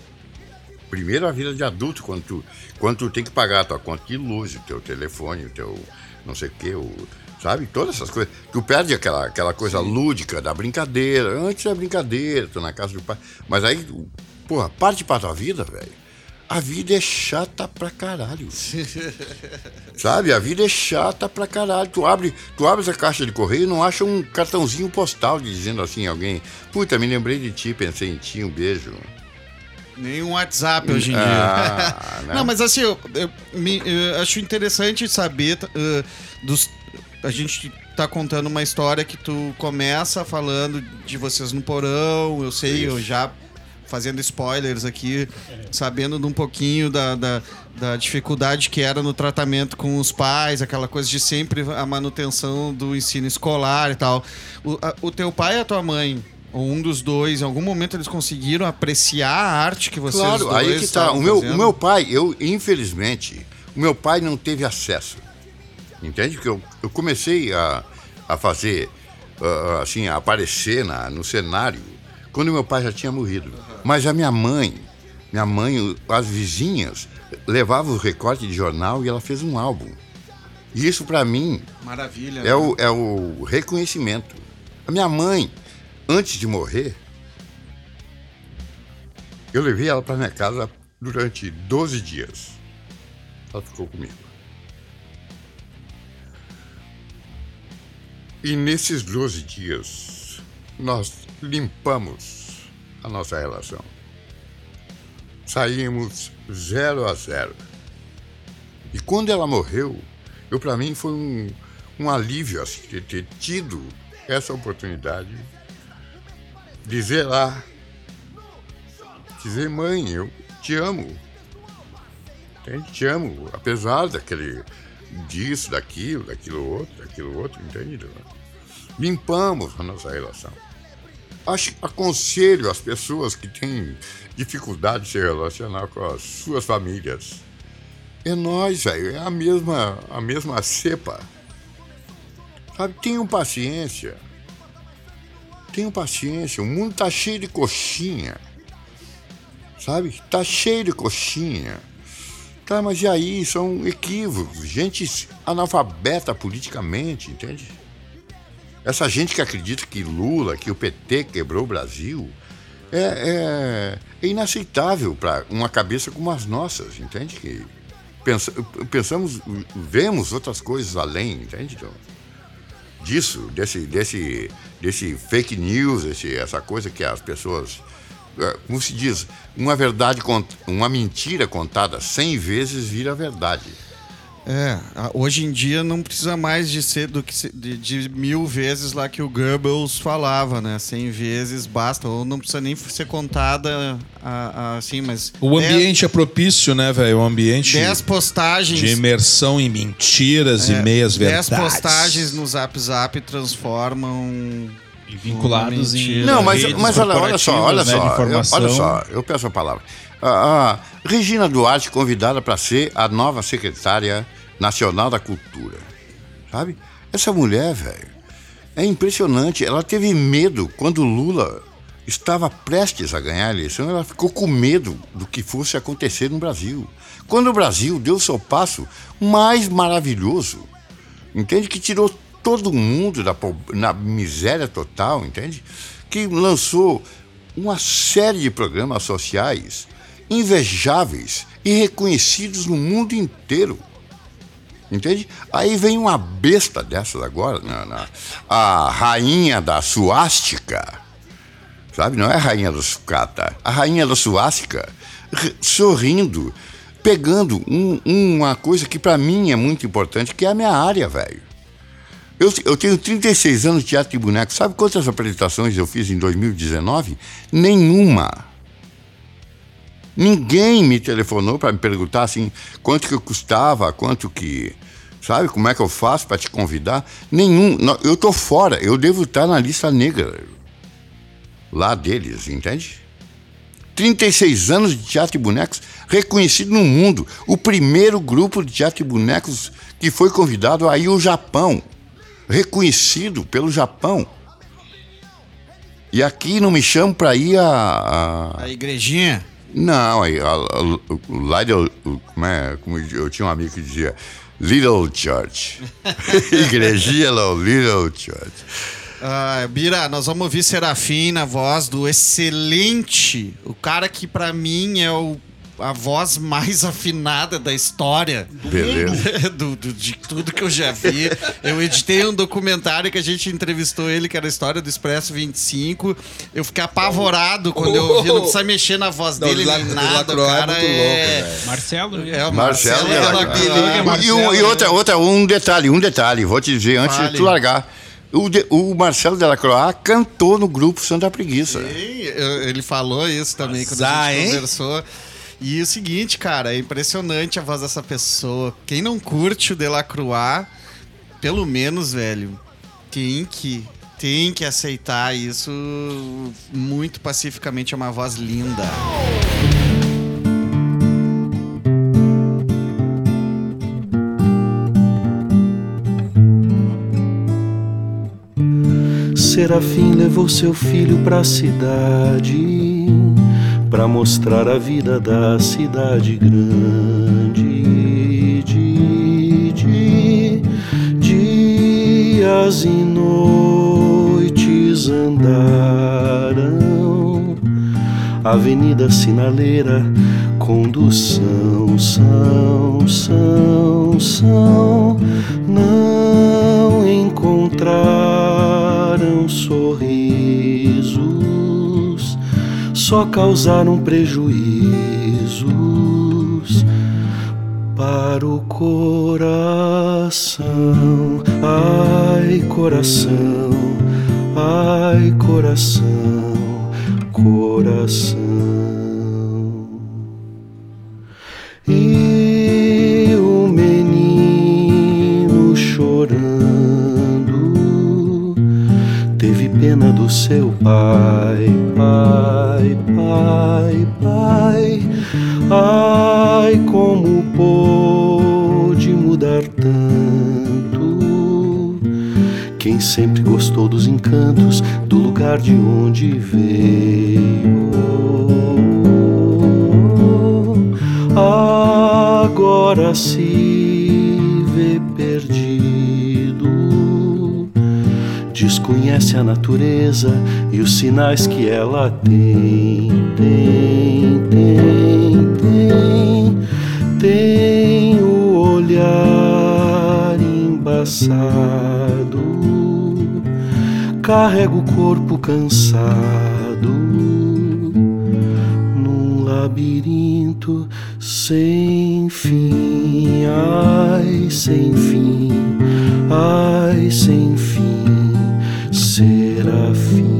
F: Primeiro a vida de adulto, quando tu, quando tu tem que pagar a tua conta de luz, o teu telefone, o teu não sei o quê, o, sabe? Todas essas coisas. Tu perde aquela, aquela coisa lúdica da brincadeira. Antes é brincadeira, tô na casa do pai. Mas aí, porra, parte pra tua vida, velho. A vida é chata pra caralho. Sabe? A vida é chata pra caralho. Tu abre, tu abre essa caixa de correio e não acha um cartãozinho postal dizendo assim, alguém, puta, me lembrei de ti, pensei em ti, um beijo.
A: Nenhum WhatsApp hoje em
F: Ah,
A: dia.
F: né?
A: Não, mas assim, eu, eu me- eu acho interessante saber eh, dos. A gente tá contando uma história que tu começa falando de vocês no porão, eu sei, eu já fazendo spoilers aqui, sabendo de um pouquinho da, da, da dificuldade que era no tratamento com os pais, aquela coisa de sempre a manutenção do ensino escolar e tal. O, a- o teu pai e a tua mãe, ou um dos dois, em algum momento eles conseguiram apreciar a arte que vocês
F: Claro,
A: dois
F: aí que tá. O meu,
A: fazendo?
F: o meu pai, eu, infelizmente, o meu pai não teve acesso. Entende? Porque eu, eu comecei a, a fazer, ah, assim, a aparecer na, no cenário quando meu pai já tinha morrido. Mas a minha mãe, minha mãe, as vizinhas, levavam o recorte de jornal e ela fez um álbum. E isso, para mim,
A: Maravilha.
F: é
A: né?
F: o, é o reconhecimento. A minha mãe, antes de morrer, eu levei ela para minha casa durante 12 dias. Ela ficou comigo. E nesses 12 dias, nós limpamos a nossa relação. Saímos zero a zero. E quando ela morreu, eu para mim foi um, um alívio assim, de ter tido essa oportunidade de dizer lá, dizer mãe, eu te amo, entende? Te amo, apesar daquele disso, daquilo, daquilo outro, daquilo outro, entende? Limpamos a nossa relação. Acho, aconselho as pessoas que têm dificuldade de se relacionar com as suas famílias. É nós, velho. É a mesma, a mesma cepa. Sabe, tenham paciência. Tenham paciência. O mundo tá cheio de coxinha. Sabe? Tá cheio de coxinha. Tá, mas e aí? São equívocos. Gente analfabeta politicamente, entende? Essa gente que acredita que Lula, que o PT quebrou o Brasil, é, é, é inaceitável para uma cabeça como as nossas, entende? Que pensa- pensamos, vemos outras coisas além, entende? Então, disso, desse, desse, desse fake news, esse, essa coisa que as pessoas, é, como se diz, uma verdade, uma mentira contada cem vezes vira verdade.
A: É, hoje em dia não precisa mais de ser do que de, de mil vezes lá que o Goebbels falava, né? Cem vezes basta, ou não precisa nem ser contada a- a- assim, mas.
C: O
A: dez-
C: ambiente é propício, né, velho? O ambiente
A: Dez postagens.
C: de imersão em mentiras e
A: é,
C: meias
A: dez
C: verdades.
A: postagens no Zap Zap transformam.
D: E vinculados em.
F: Não, mas, mas olha, olha só, olha
D: né,
F: só, eu, olha só, eu peço a palavra. A, a Regina Duarte convidada para ser a nova secretária nacional da cultura. sabe? Essa mulher, velho, é impressionante. Ela teve medo quando Lula estava prestes a ganhar a eleição, ela ficou com medo do que fosse acontecer no Brasil. Quando o Brasil deu seu passo mais maravilhoso, entende? Que tirou todo mundo da na miséria total, entende? Que lançou uma série de programas sociais invejáveis e reconhecidos no mundo inteiro. Entende? Aí vem uma besta dessas agora, na- na- a rainha da suástica, sabe? Não é a rainha da sucata, a rainha da suástica, sorrindo, pegando um- uma coisa que pra mim é muito importante, que é a minha área, velho. Eu, eu tenho 36 anos de teatro e boneco. Sabe quantas apresentações eu fiz em 2019? Nenhuma. Ninguém me telefonou para me perguntar assim quanto que eu custava, quanto que. Sabe como é que eu faço para te convidar? Nenhum. Eu tô fora. Eu devo estar na lista negra. Lá deles, entende? 36 anos de teatro e bonecos, reconhecido no mundo. O primeiro grupo de teatro e bonecos que foi convidado aí o Japão. Reconhecido pelo Japão. E aqui não me chamam para ir a- a,
A: A igrejinha.
F: Não, aí, a, a, o- como é, como eu tinha um amigo que dizia, Little Church. Igrejinha, não, Little Church.
A: Ah, Bira, nós vamos ouvir Serafim na voz do excelente, o cara que pra mim é o, a voz mais afinada da história.
F: Beleza.
A: do, do- de tudo que eu já vi. Eu editei um documentário que a gente entrevistou ele, que era a história do Expresso 25. Eu fiquei apavorado quando eu ouvi, não precisa mexer na voz
C: Não,
A: dele
C: o
A: nem nada. O
C: é
A: cara
C: muito
A: é...
C: louco.
D: Marcelo, né?
A: É o
F: Marcelo
A: Marcelo
F: Delacroix.
A: Delacroix.
F: E, um- e outra, outra, um detalhe, um detalhe, vou te dizer antes
A: Fale.
F: de tu largar. O, de- o Marcelo Delacroix cantou no grupo Santa Preguiça.
A: Sim, ele falou isso também quando a gente
C: hein?
A: conversou. E o seguinte, cara, é impressionante a voz dessa pessoa. Quem não curte o Delacroix, pelo menos, velho, tem que tem que aceitar isso muito pacificamente. É uma voz linda.
H: Serafim levou seu filho pra cidade pra mostrar a vida da cidade grande. De, de, dias e noites andaram, avenida sinaleira, condução, são, são, são, não encontraram só causaram prejuízos para o coração. Ai, coração, ai, coração, coração. Do seu pai, pai, pai, pai. Ai, como pôde mudar tanto? Quem sempre gostou dos encantos do lugar de onde veio, agora se desconhece a natureza e os sinais que ela tem, tem, tem, tem, tem o olhar embaçado, carrega o corpo cansado num labirinto sem fim, ai, sem fim, ai, sem fim, serafim.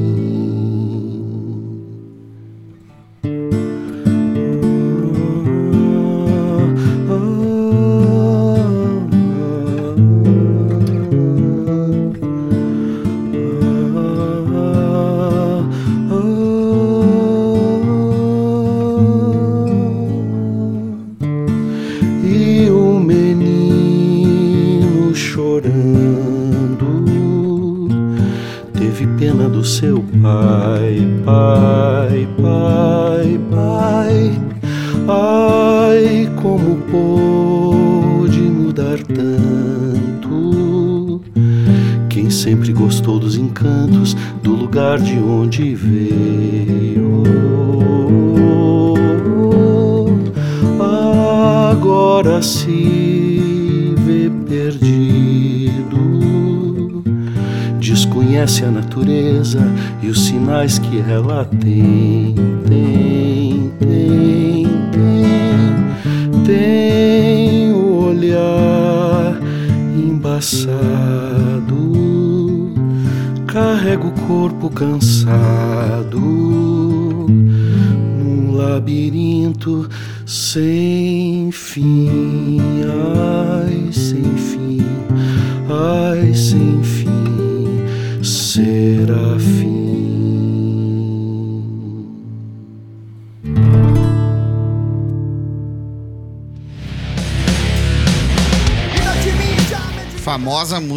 H: Sinais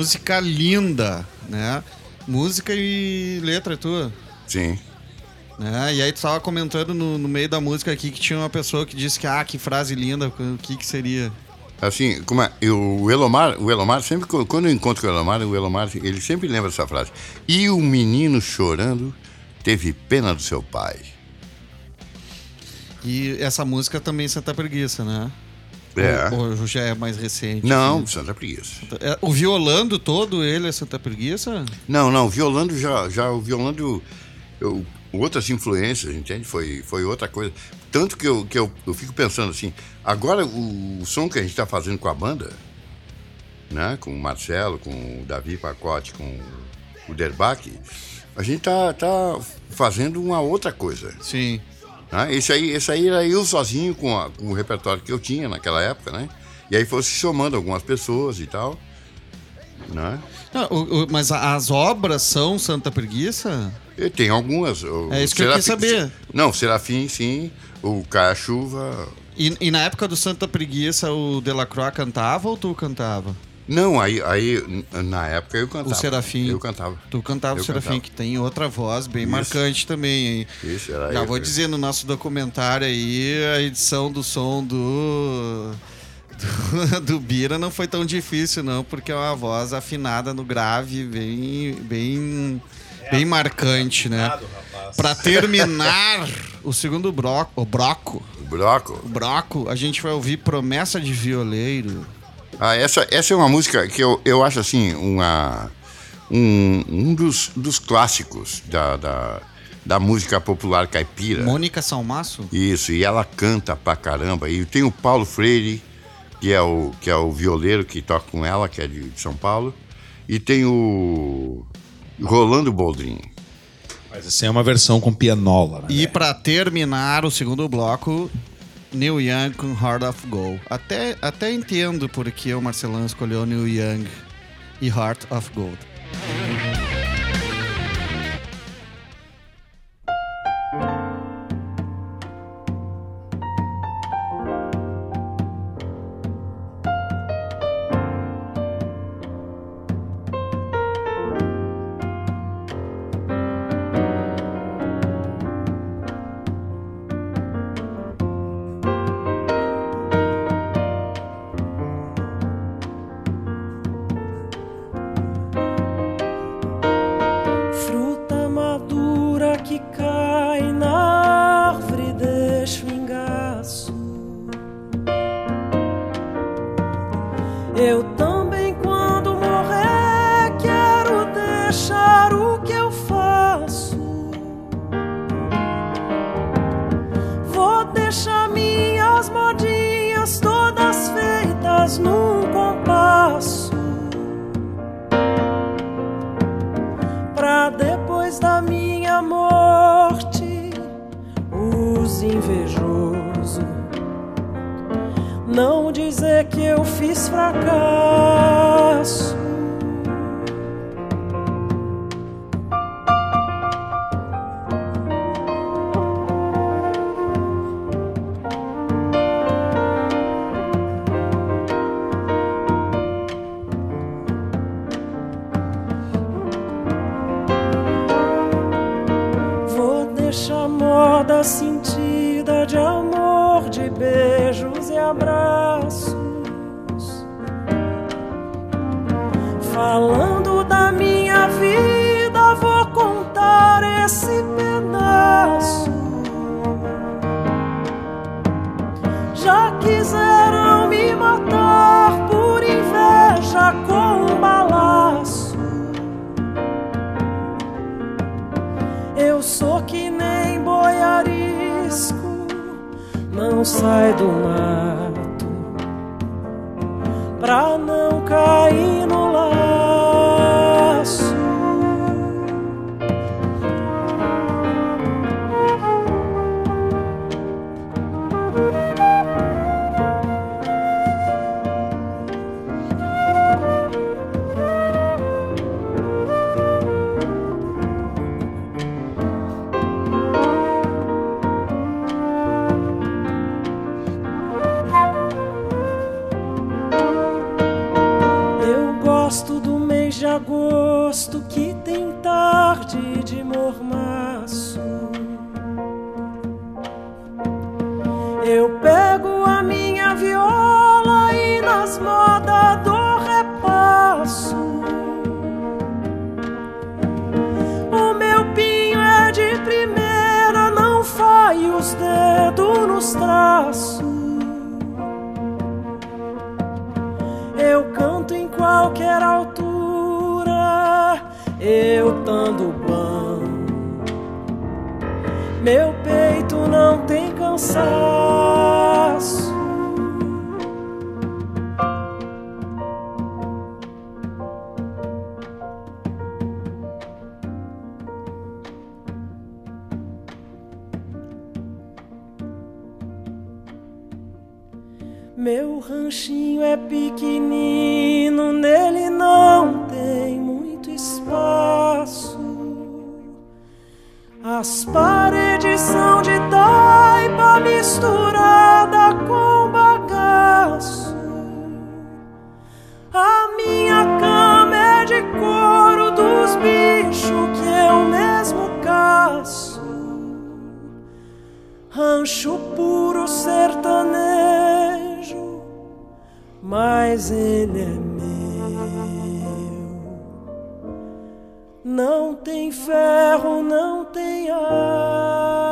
A: música linda, né? Música e letra é tua.
F: Sim.
A: Né? E aí tu tava comentando no, no meio da música aqui que tinha uma pessoa que disse que, ah, que frase linda, o que que seria?
F: Assim, como é, eu, o Elomar, o Elomar sempre quando eu encontro com o Elomar, o Elomar, ele sempre lembra essa frase. E o menino chorando teve pena do seu pai.
A: E essa música também é Santa Preguiça, né?
F: É.
A: Ou, ou já é mais recente?
F: Não,
A: assim?
F: Santa Preguiça.
A: É, O violando todo ele é Santa Preguiça?
F: Não, não, violando já, já o violando, eu, outras influências, entende? Foi, foi outra coisa. Tanto que, eu, que eu, eu fico pensando assim, agora o, o som que a gente está fazendo com a banda, né? Com o Marcelo, com o Davi Pacote, com o Derbach, a gente tá, tá fazendo uma outra coisa.
A: Sim.
F: Né? Esse, aí, esse aí era eu sozinho com, a- com o repertório que eu tinha naquela época, né? E aí foi se somando algumas pessoas e tal, né?
A: Não, o- o- mas as obras são Santa Preguiça?
F: Tem algumas. o
A: É isso que eu quis saber.
F: Não, Serafim, sim. O Caia Chuva.
A: E, e na época do Santa Preguiça o Delacroix cantava ou tu cantava?
F: Não, aí, aí na época eu cantava.
A: O Serafim.
F: Eu cantava.
A: Tu cantava
F: Eu
A: o Serafim,
F: cantava.
A: que tem outra voz bem
F: Isso.
A: marcante também. Hein?
F: Isso, era
A: Já
F: eu.
A: vou dizer no nosso documentário aí, a edição do som do. Do, do Bira não foi tão difícil, não, porque é uma voz afinada no grave, bem. bem. bem marcante, né? Pra terminar o segundo bloco, o broco,
F: O Broco.
A: o broco, a gente vai ouvir Promessa de Violeiro.
F: Ah, essa, essa é uma música que eu, eu acho assim, uma, um, um dos, dos clássicos da, da, da música popular caipira.
A: Mônica Salmaço?
F: Isso, e ela canta pra caramba. E tem o Paulo Freire, que é o, que é o violeiro que toca com ela, que é de São Paulo. E tem o Rolando Boldrin.
C: Mas essa é uma versão com pianola, né?
A: E pra terminar o segundo bloco, Neil Young com Heart of Gold. Até, até entendo porque o Marcelão escolheu Neil Young e Heart of Gold.
I: rancho puro sertanejo, mas ele é meu. Não tem ferro, não tem
J: ar.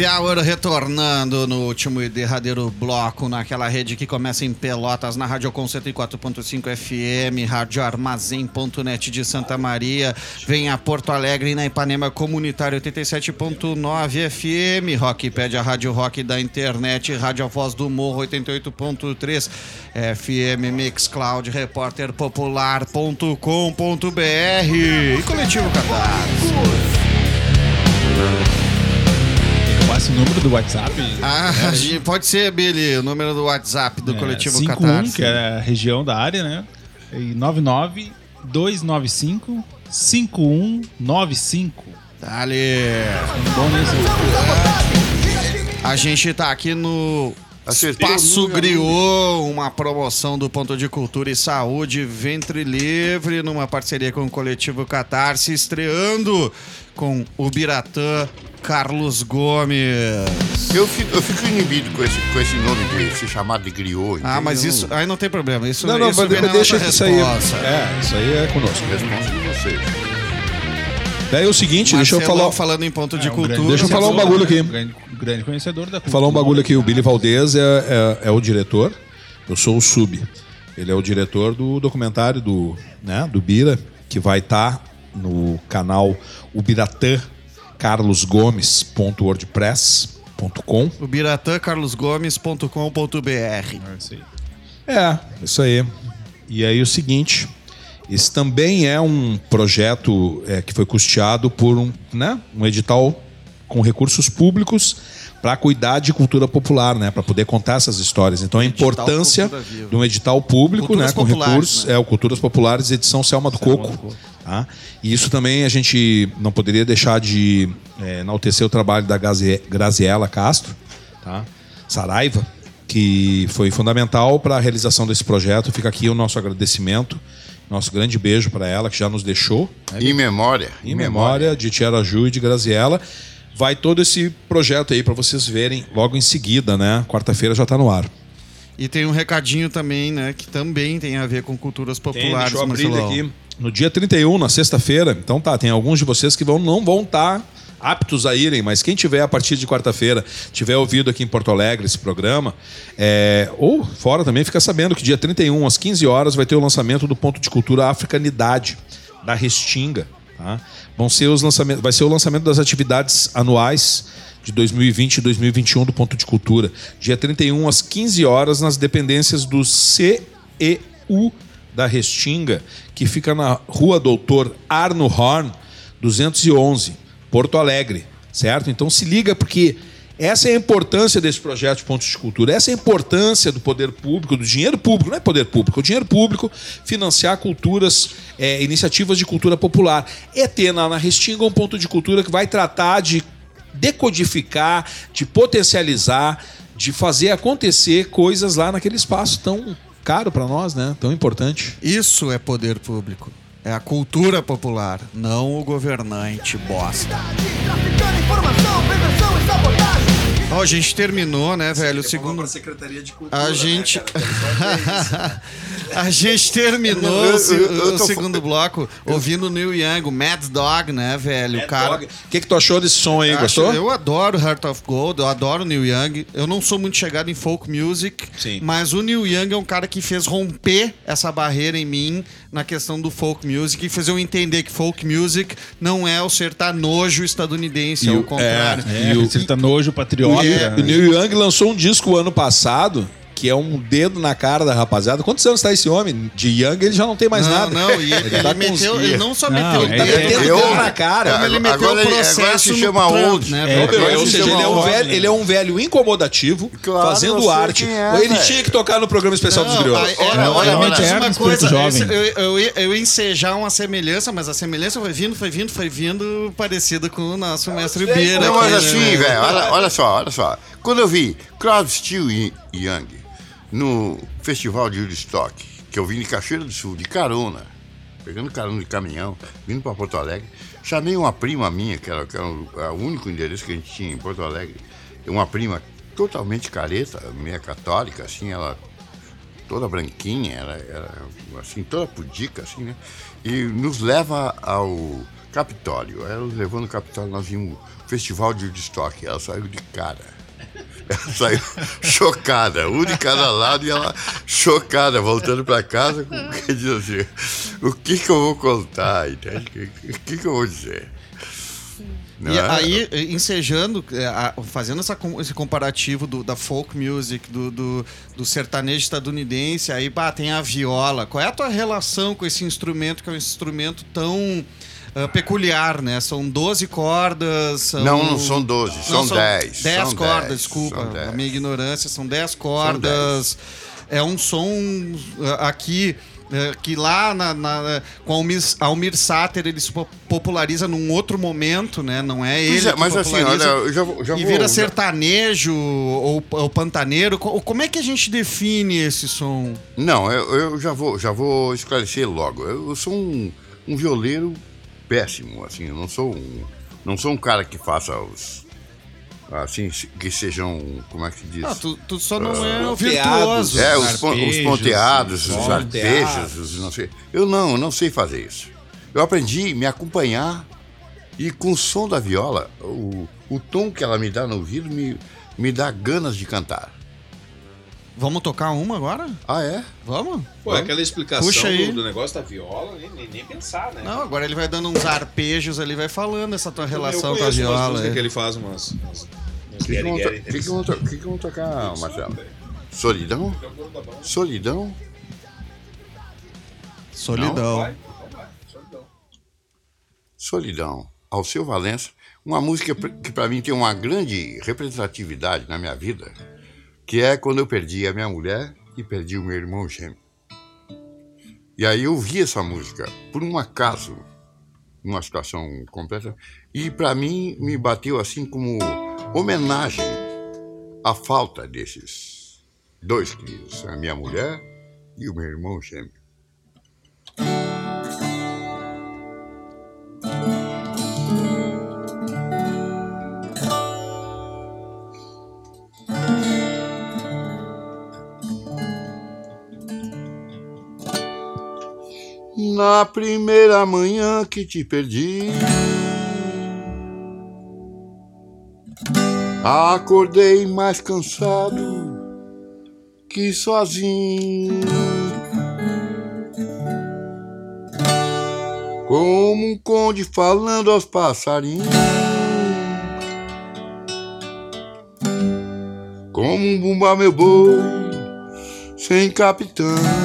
A: Heavy Hour retornando no último e derradeiro bloco naquela rede que começa em Pelotas, na Rádio Com 104.5 FM, Rádio Armazém.net de Santa Maria, vem a Porto Alegre na Ipanema Comunitário 87.9 FM, Rock pede a Rádio Rock da internet, Rádio Voz do Morro 88.3 FM, Mixcloud, Repórter Popular.com.br e Coletivo Catarse.
D: Passa o número do WhatsApp.
A: Ah,
D: né?
A: pode ser, Billy, o número do WhatsApp do
D: É,
A: Coletivo
D: 51,
A: Catarse.
D: que é a região da área, né? E 99 295 5195.
A: Dali.
D: Bom nisso.
A: A gente tá aqui no
F: O
A: Espaço Griot, uma promoção do Ponto de Cultura e Saúde Ventre Livre, numa parceria com o Coletivo Catarse, estreando com o Biratã Carlos Gomes.
F: Eu fico, eu fico inibido com esse, com esse nome de se chamar de griot.
A: Ah, mas isso aí não tem problema. Isso,
C: Não, não,
A: isso
C: mas
A: vem na
C: deixa
A: nossa
C: isso aí.
A: resposta.
C: É, isso aí é conosco.
F: Resposta de vocês.
C: Daí é o seguinte, deixa eu falar.
A: falando em ponto de
D: É um
A: cultura.
C: Deixa eu falar um bagulho aqui.
D: Grande, grande conhecedor da cultura.
C: Falar um bagulho aqui, o Billy Valdez é, é, é o diretor, eu sou o sub. Ele é o diretor do documentário do, né, do Bira, que vai estar no canal Ubiratã carlosgomes.wordpress.com.
A: O Biratã carlosgomes.com.br.
D: É, isso aí.
C: E aí o seguinte, esse também é um projeto é, que foi custeado por um, né, um edital com recursos públicos para cuidar de cultura popular, né, para poder contar essas histórias. Então a importância de um edital público,
A: Culturas
C: né, com recursos,
A: né?
C: é o Culturas Populares, edição Selma do Coco. Tá? E isso também a gente não poderia deixar de é, enaltecer o trabalho da Graziela Castro, tá? Saraiva, que foi fundamental para a realização desse projeto. Fica aqui o nosso agradecimento, nosso grande beijo para ela, que já nos deixou. né?
F: Em memória.
C: Em memória de Tiara Ju e de Graziella. Vai todo esse projeto aí para vocês verem logo em seguida, né? Quarta-feira já está no ar.
A: E tem um recadinho também, né? Que também tem a ver com culturas
C: Tem,
A: populares,
C: deixa eu abrir aqui. No dia 31, na sexta-feira. Então tá, tem alguns de vocês que vão, não vão estar aptos a irem, mas quem tiver a partir de quarta-feira, tiver ouvido aqui em Porto Alegre esse programa, é, ou fora também, fica sabendo que dia 31, às 15 horas, vai ter o lançamento do Ponto de Cultura Africanidade, da Restinga. Tá? Vão ser os lançamentos, vai ser o lançamento das atividades anuais de 2020 e 2021 do Ponto de Cultura. Dia 31, às 15 horas, nas dependências do CEU da Restinga, que fica na rua Doutor Arno Horn, 211, Porto Alegre. Certo? Então se liga, porque essa é a importância desse projeto de pontos de cultura, essa é a importância do poder público, do dinheiro público, não é poder público, é o dinheiro público financiar culturas, é, iniciativas de cultura popular. É ter na, na Restinga um ponto de cultura que vai tratar de decodificar, de potencializar, de fazer acontecer coisas lá naquele espaço tão caro para nós, né? Tão importante.
A: Isso é poder público. É a cultura popular, não o governante bosta. Ó, a gente terminou, né, velho? O segundo. A gente. a gente terminou
F: eu-
A: o
F: eu- eu
A: o segundo bloco ouvindo o Neil Young, o Mad Dog, né, velho? o cara.
C: O que, que tu achou desse som aí?
A: Acho-
C: Gostou?
A: eu adoro Heart of Gold, eu adoro Neil Young. Eu não sou muito chegado em folk music,
C: Sim.
A: mas o Neil Young é um cara que fez romper essa barreira em mim na questão do folk music e fez eu entender que folk music não é o sertanojo estadunidense, é
C: E
A: o
C: o-
A: contrário.
D: É,
C: E o-
D: ele tá nojo, patriota.
A: E é-
C: O Neil Young lançou um disco ano passado que é um dedo na cara da rapaziada. Quantos anos tá esse homem? De Young ele já não tem mais
A: não,
C: nada.
A: não, e ele,
C: tá
A: ele meteu,
C: uns-
A: ele não só
D: Não,
A: meteu, ele
D: é-
A: tá
D: é-
A: metendo
C: eu-
A: dedo na cara,
F: Agora
A: ele meteu
F: ele-
A: o
F: agora
A: processo
F: se
A: no
F: chama
A: Trump,
F: old.
A: né?
C: É,
F: Agora
C: ou
F: se
C: seja, ele é, um
F: old.
C: velho, ele é um velho incomodativo,
F: Claro,
C: fazendo arte.
F: é,
C: ou ele tinha que tocar no programa especial dos
A: Não,
C: Griots.
A: aí- olha,
F: Olha,
A: olha, uma coisa,
D: jovem.
A: eu, eu, ia- eu ensejar uma semelhança, mas a semelhança foi vindo, foi vindo, foi vindo parecida com o nosso mestre Bira.
F: Não, mas assim, velho, olha, só, olha só. Quando eu vi Crosby, Still e Young no festival de Woodstock, que eu vim de Cachoeira do Sul, de carona, pegando carona de caminhão, vindo para Porto Alegre, chamei uma prima minha, que era, que era o, o único endereço que a gente tinha em Porto Alegre, uma prima totalmente careta, meia católica, assim, ela toda branquinha, ela era assim, toda pudica, assim, né? E nos leva ao Capitólio. Ela levou no Capitólio, nós vimos o festival de Woodstock. Ela saiu de cara. Ela saiu chocada, um de cada lado e ela chocada, voltando para casa, com diz assim, o que que eu vou contar, entende? O que que eu vou dizer? Não
A: E
F: é?
A: aí, ensejando, é, fazendo essa esse comparativo do- da folk music, do, do, do sertanejo estadunidense, aí bah, tem a viola. Qual é a tua relação com esse instrumento, que é um instrumento tão ah, peculiar, né? São 12 cordas. São...
F: Não, não são 12,
A: Não,
F: são 10,
A: 10
F: são
A: cordas,
F: 10,
A: desculpa,
F: são 10.
A: a minha ignorância, são 10 cordas. É um som ah, aqui. Que lá na, na- com Almir, Almir Sater ele se po- populariza num outro momento, né? Não é ele.
F: Pois é, mas assim, olha, eu já já
A: e
F: vou-
A: vira
F: já-
A: sertanejo ou, ou pantaneiro. Co- Como é que a gente define esse som?
F: Não, eu, eu já, vou, já vou esclarecer logo. Eu, eu sou um, um violeiro péssimo, assim, eu não sou um, não sou um cara que faça os assim que sejam, como é que se diz?
A: Ah, tu, tu só não é o
C: Ponteados.
A: virtuoso.
F: é, os, os
D: arpejos,
F: ponteados,
C: os
F: os arpejos, os não sei. Eu não, eu não sei fazer isso. Eu aprendi a me acompanhar e com o som da viola, o, o tom que ela me dá no ouvido me, me dá ganas de cantar.
A: Vamos tocar uma agora?
F: Ah, é?
A: Vamos?
C: Pô, aquela explicação
A: Puxa aí.
C: do, do negócio da viola, nem, nem, nem pensar, né?
A: Não, agora ele vai dando uns arpejos ali, vai falando essa tua relação
C: eu
A: com a viola.
C: músicas
A: é.
C: que ele faz umas...
F: O que, que, vão to- que, que, vão tocar, Marcelo? Solidão? Solidão?
A: Solidão.
F: Solidão. Alceu Valença. Uma música que para mim tem uma grande representatividade na minha vida, que é quando eu perdi a minha mulher e perdi o meu irmão gêmeo. E aí eu vi essa música, por um acaso, numa situação completa, e para mim me bateu assim como homenagem à falta desses dois queridos, a minha mulher e o meu irmão gêmeo. Na primeira manhã que te perdi, acordei mais cansado que sozinho. Como um conde falando aos passarinhos, como um bumba meu boi sem capitão.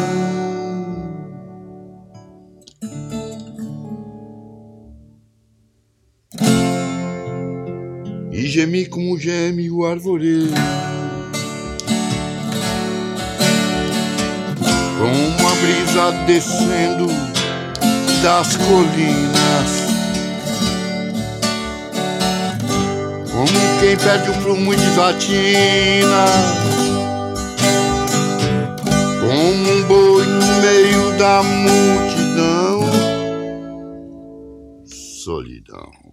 F: E gemi como geme o arvoredo. Com uma brisa descendo das colinas. Como quem perde o prumo e desatina. Como um boi no meio da multidão. Solidão.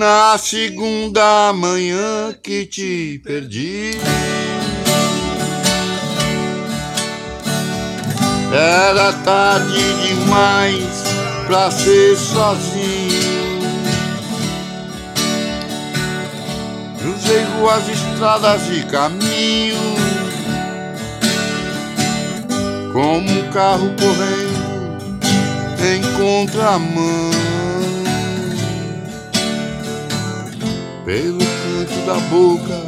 F: Na segunda manhã que te perdi, era tarde demais pra ser sozinho. Cruzei ruas, estradas e caminhos, como um carro correndo contramão. Pelo canto da boca,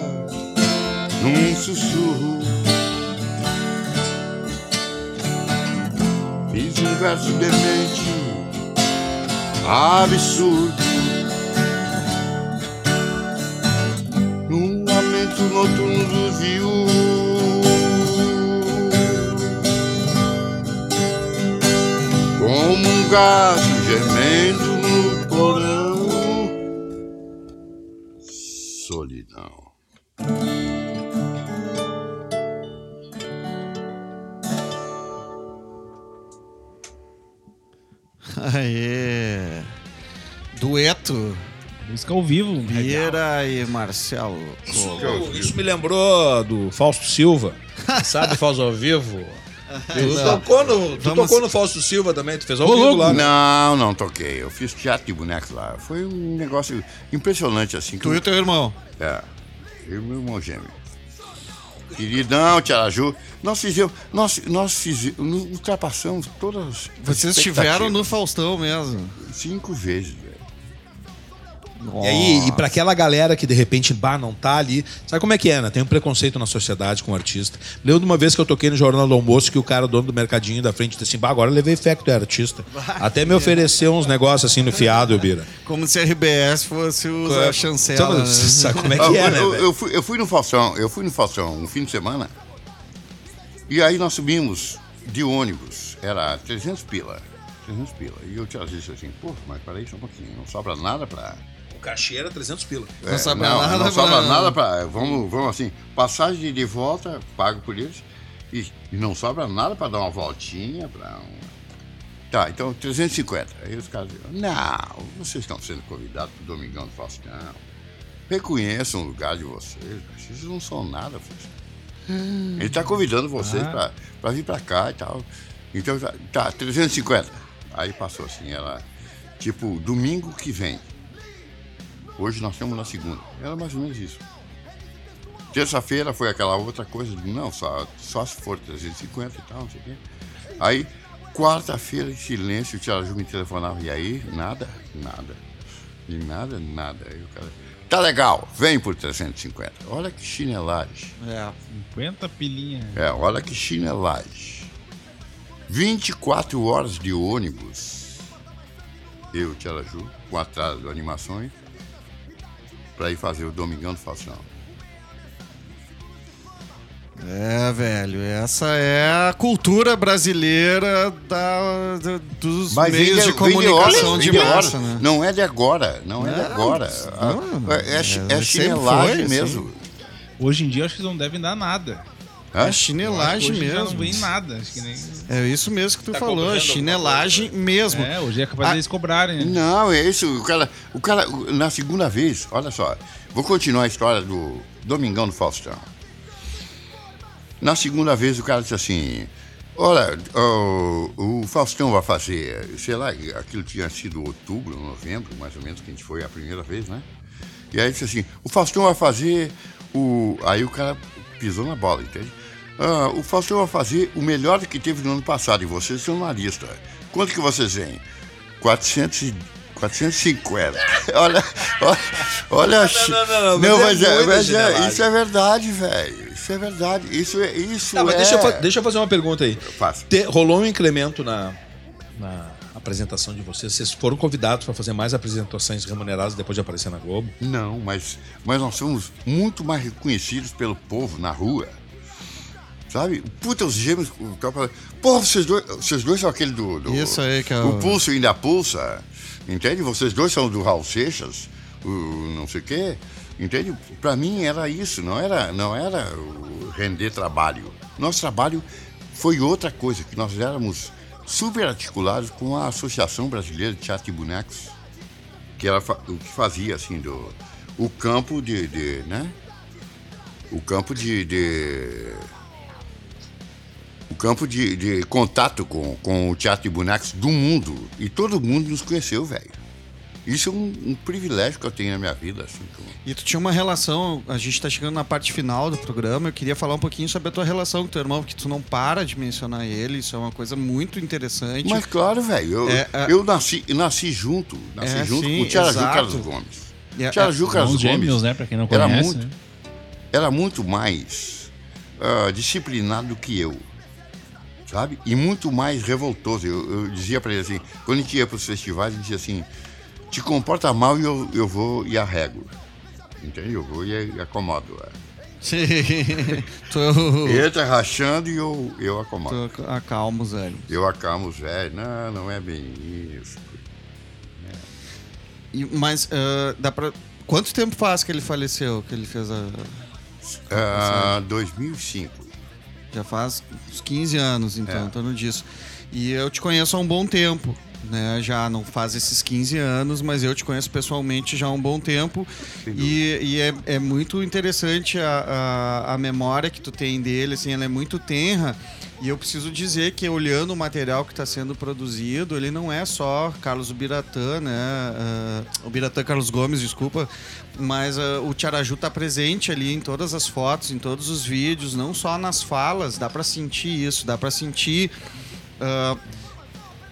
F: num sussurro. Fiz um verso demente, absurdo. Num lamento noturno do viúvo. Como um gato gemendo Solidão.
A: Aê. Dueto.
D: Música ao vivo.
A: Bira e Marcelo. Colo.
C: Isso me lembrou do Fausto Silva. Sabe, Fausto ao vivo? Tu, tocou no, tu
A: Vamos-
C: tocou no Fausto Silva também, tu fez ao vivo lá. né?
F: Não, não toquei. Eu fiz teatro de bonecos lá. Foi um negócio impressionante assim.
A: Tu e
F: eu-
A: o teu irmão.
F: É, eu e meu irmão gêmeo. Queridão, Tia Ju, nós fizemos, nós, nós fizemos, ultrapassamos todas as
A: Vocês estiveram no. Faustão mesmo.
F: Cinco vezes, velho.
C: E aí, e pra aquela galera que de repente, bah, não tá ali. Sabe como é que é, né? Tem um preconceito na sociedade com o artista. Lembro de uma vez que eu toquei no Jornal do Almoço que o cara, dono do mercadinho da frente, disse assim: bah, agora eu levei fé que tu é artista. Até me ofereceu uns negócios assim no fiado, Bira.
A: Como se a RBS fosse o a chancela. Né?
C: sabe como é que é,
F: eu,
C: né?
F: eu- eu fui, eu fui no Faustão, eu fui no Faustão um fim de semana. E aí nós subimos de ônibus, era 300 pila. 300 pila. E eu te disse assim, pô, mas peraí só um pouquinho, não sobra nada pra.
C: O cachê era 300 pila.
A: Não sobra
F: não,
A: nada
F: não sobra
A: pra-
F: nada pra. Vamos, vamos assim, passagem de volta, pago por eles. E, e não sobra nada pra dar uma voltinha, pra um. Tá, então 350. Aí os caras dizem, não, vocês estão sendo convidados pro Domingão do Faustão. Reconheçam o lugar de vocês, vocês não são nada, filho. Ele tá convidando vocês pra, pra vir pra cá e tal. Então tá, tá, 350. Aí passou assim, ela. Tipo, domingo que vem. Hoje nós estamos na segunda. Era mais ou menos isso. Terça-feira foi aquela outra coisa, de, não, só, só se for 350 e tal, não sei o quê. Aí, quarta-feira, em silêncio, o Tia Ju me telefonava, e aí? Nada, nada. E nada, nada. Aí o cara, tá legal, vem por 350. Olha que chinelagem.
A: É.
D: 50 pilinha.
F: É, olha que chinelagem. 24 horas de ônibus. Eu, Tia Ju, com atraso de animações, pra ir fazer o Domingão do Faustão.
A: É, velho, essa é a cultura brasileira da, da- dos
F: Mas
A: meios
F: vem
A: de comunicação
F: horas,
A: de, massa, né?
F: Não é de agora, não é de
A: Não,
F: agora.
A: não,
F: é, é,
A: é,
F: é chinelagem
A: foi,
F: mesmo.
D: Hoje em dia acho que não devem dar nada.
F: Hã?
A: É chinelagem
D: Hoje já não
A: mesmo.
D: vem nada. Acho que nem...
A: É isso mesmo que tu
C: Tá
A: falou, chinelagem mesmo.
D: É, hoje é capaz
F: Ah,
D: deles cobrarem, né?
F: Não, é isso. O cara, o cara, na segunda vez, olha só, vou continuar a história do Domingão do Faustão. Na segunda vez, o cara disse assim: Olha, o, o Faustão vai fazer, sei lá, aquilo tinha sido outubro, novembro, mais ou menos, que a gente foi a primeira vez, né? E aí disse assim: O Faustão vai fazer o. Aí o cara pisou na bola, entende? Ah, o Faustão vai fazer o melhor que teve no ano passado, e vocês são na lista. Quanto que vocês vêm? 400 e- 450. olha, olha, olha.
C: não, não, não, mas
F: mas,
C: é
F: é, mas é- isso é verdade, velho. Isso é verdade. Isso é. Isso
C: mas
F: é...
C: deixa eu, deixa eu fazer uma pergunta aí. Te- rolou um incremento na, na apresentação de vocês? Vocês foram convidados para fazer mais apresentações remuneradas depois de aparecer na Globo?
F: Não, mas, mas nós somos muito mais reconhecidos pelo povo na rua. Sabe? Puta, os gêmeos. o cara fala, Porra, vocês dois, vocês dois são aquele do. do-
A: Isso aí que é o-
F: O pulso ainda pulsa. Entende? Vocês dois são do Raul Seixas, o não sei o quê. Entende? Pra mim era isso, não era, não era render trabalho. Nosso trabalho foi outra coisa, que nós éramos super articulados com a Associação Brasileira de Teatro de Bonecos que fa- o que fazia assim do o campo de, de, né o campo de, de- o campo de, de contato com, com o teatro de bonecos do mundo e todo mundo nos conheceu velho isso é um, um privilégio que eu tenho na minha vida. Assim,
A: E tu tinha uma relação, a gente tá chegando na parte final do programa, eu queria falar um pouquinho sobre a tua relação com teu irmão, porque tu não para de mencionar ele, isso é uma coisa muito interessante.
F: Mas claro, velho, eu,
A: É, é-
F: eu nasci, nasci junto, nasci
A: É,
F: junto
A: sim,
F: com o Tiaraju. Carlos Gomes.
A: É,
F: Tiaraju
A: é,
F: Carlos Gomes
D: gêmeos, né? Pra quem não
F: era
D: conhece.
F: muito,
D: né?
F: era muito mais ah, disciplinado do que eu, sabe? E muito mais revoltoso. Eu, eu dizia pra ele assim, quando a gente ia pros festivais, ele dizia assim, te comporta mal e eu, eu vou e arrego. Entende? Eu vou e acomodo. é.
A: Tu,
F: Ele tá rachando e eu, eu acomodo.
A: tu acalma os velhos.
F: Eu acalmo os velhos. Não, não é bem isso.
A: E- Mas ah, dá pra. Quanto tempo faz que ele faleceu? Que ele fez a.
F: Ah, 2005.
A: Já faz uns 15 anos, então,
F: É.
A: em torno disso. E eu te conheço há um bom tempo, né? Já não faz esses 15 anos, mas eu te conheço pessoalmente já há um bom tempo. E, e é, é muito interessante a, a, a memória que tu tem dele, assim, ela é muito tenra. E eu preciso dizer que olhando o material que está sendo produzido, ele não é só Carlos Ubiratã, né? O Biratã Carlos Gomes, desculpa. Mas ah, o Tiaraju está presente ali em todas as fotos, em todos os vídeos, não só nas falas. Dá para sentir isso, dá para sentir. ah,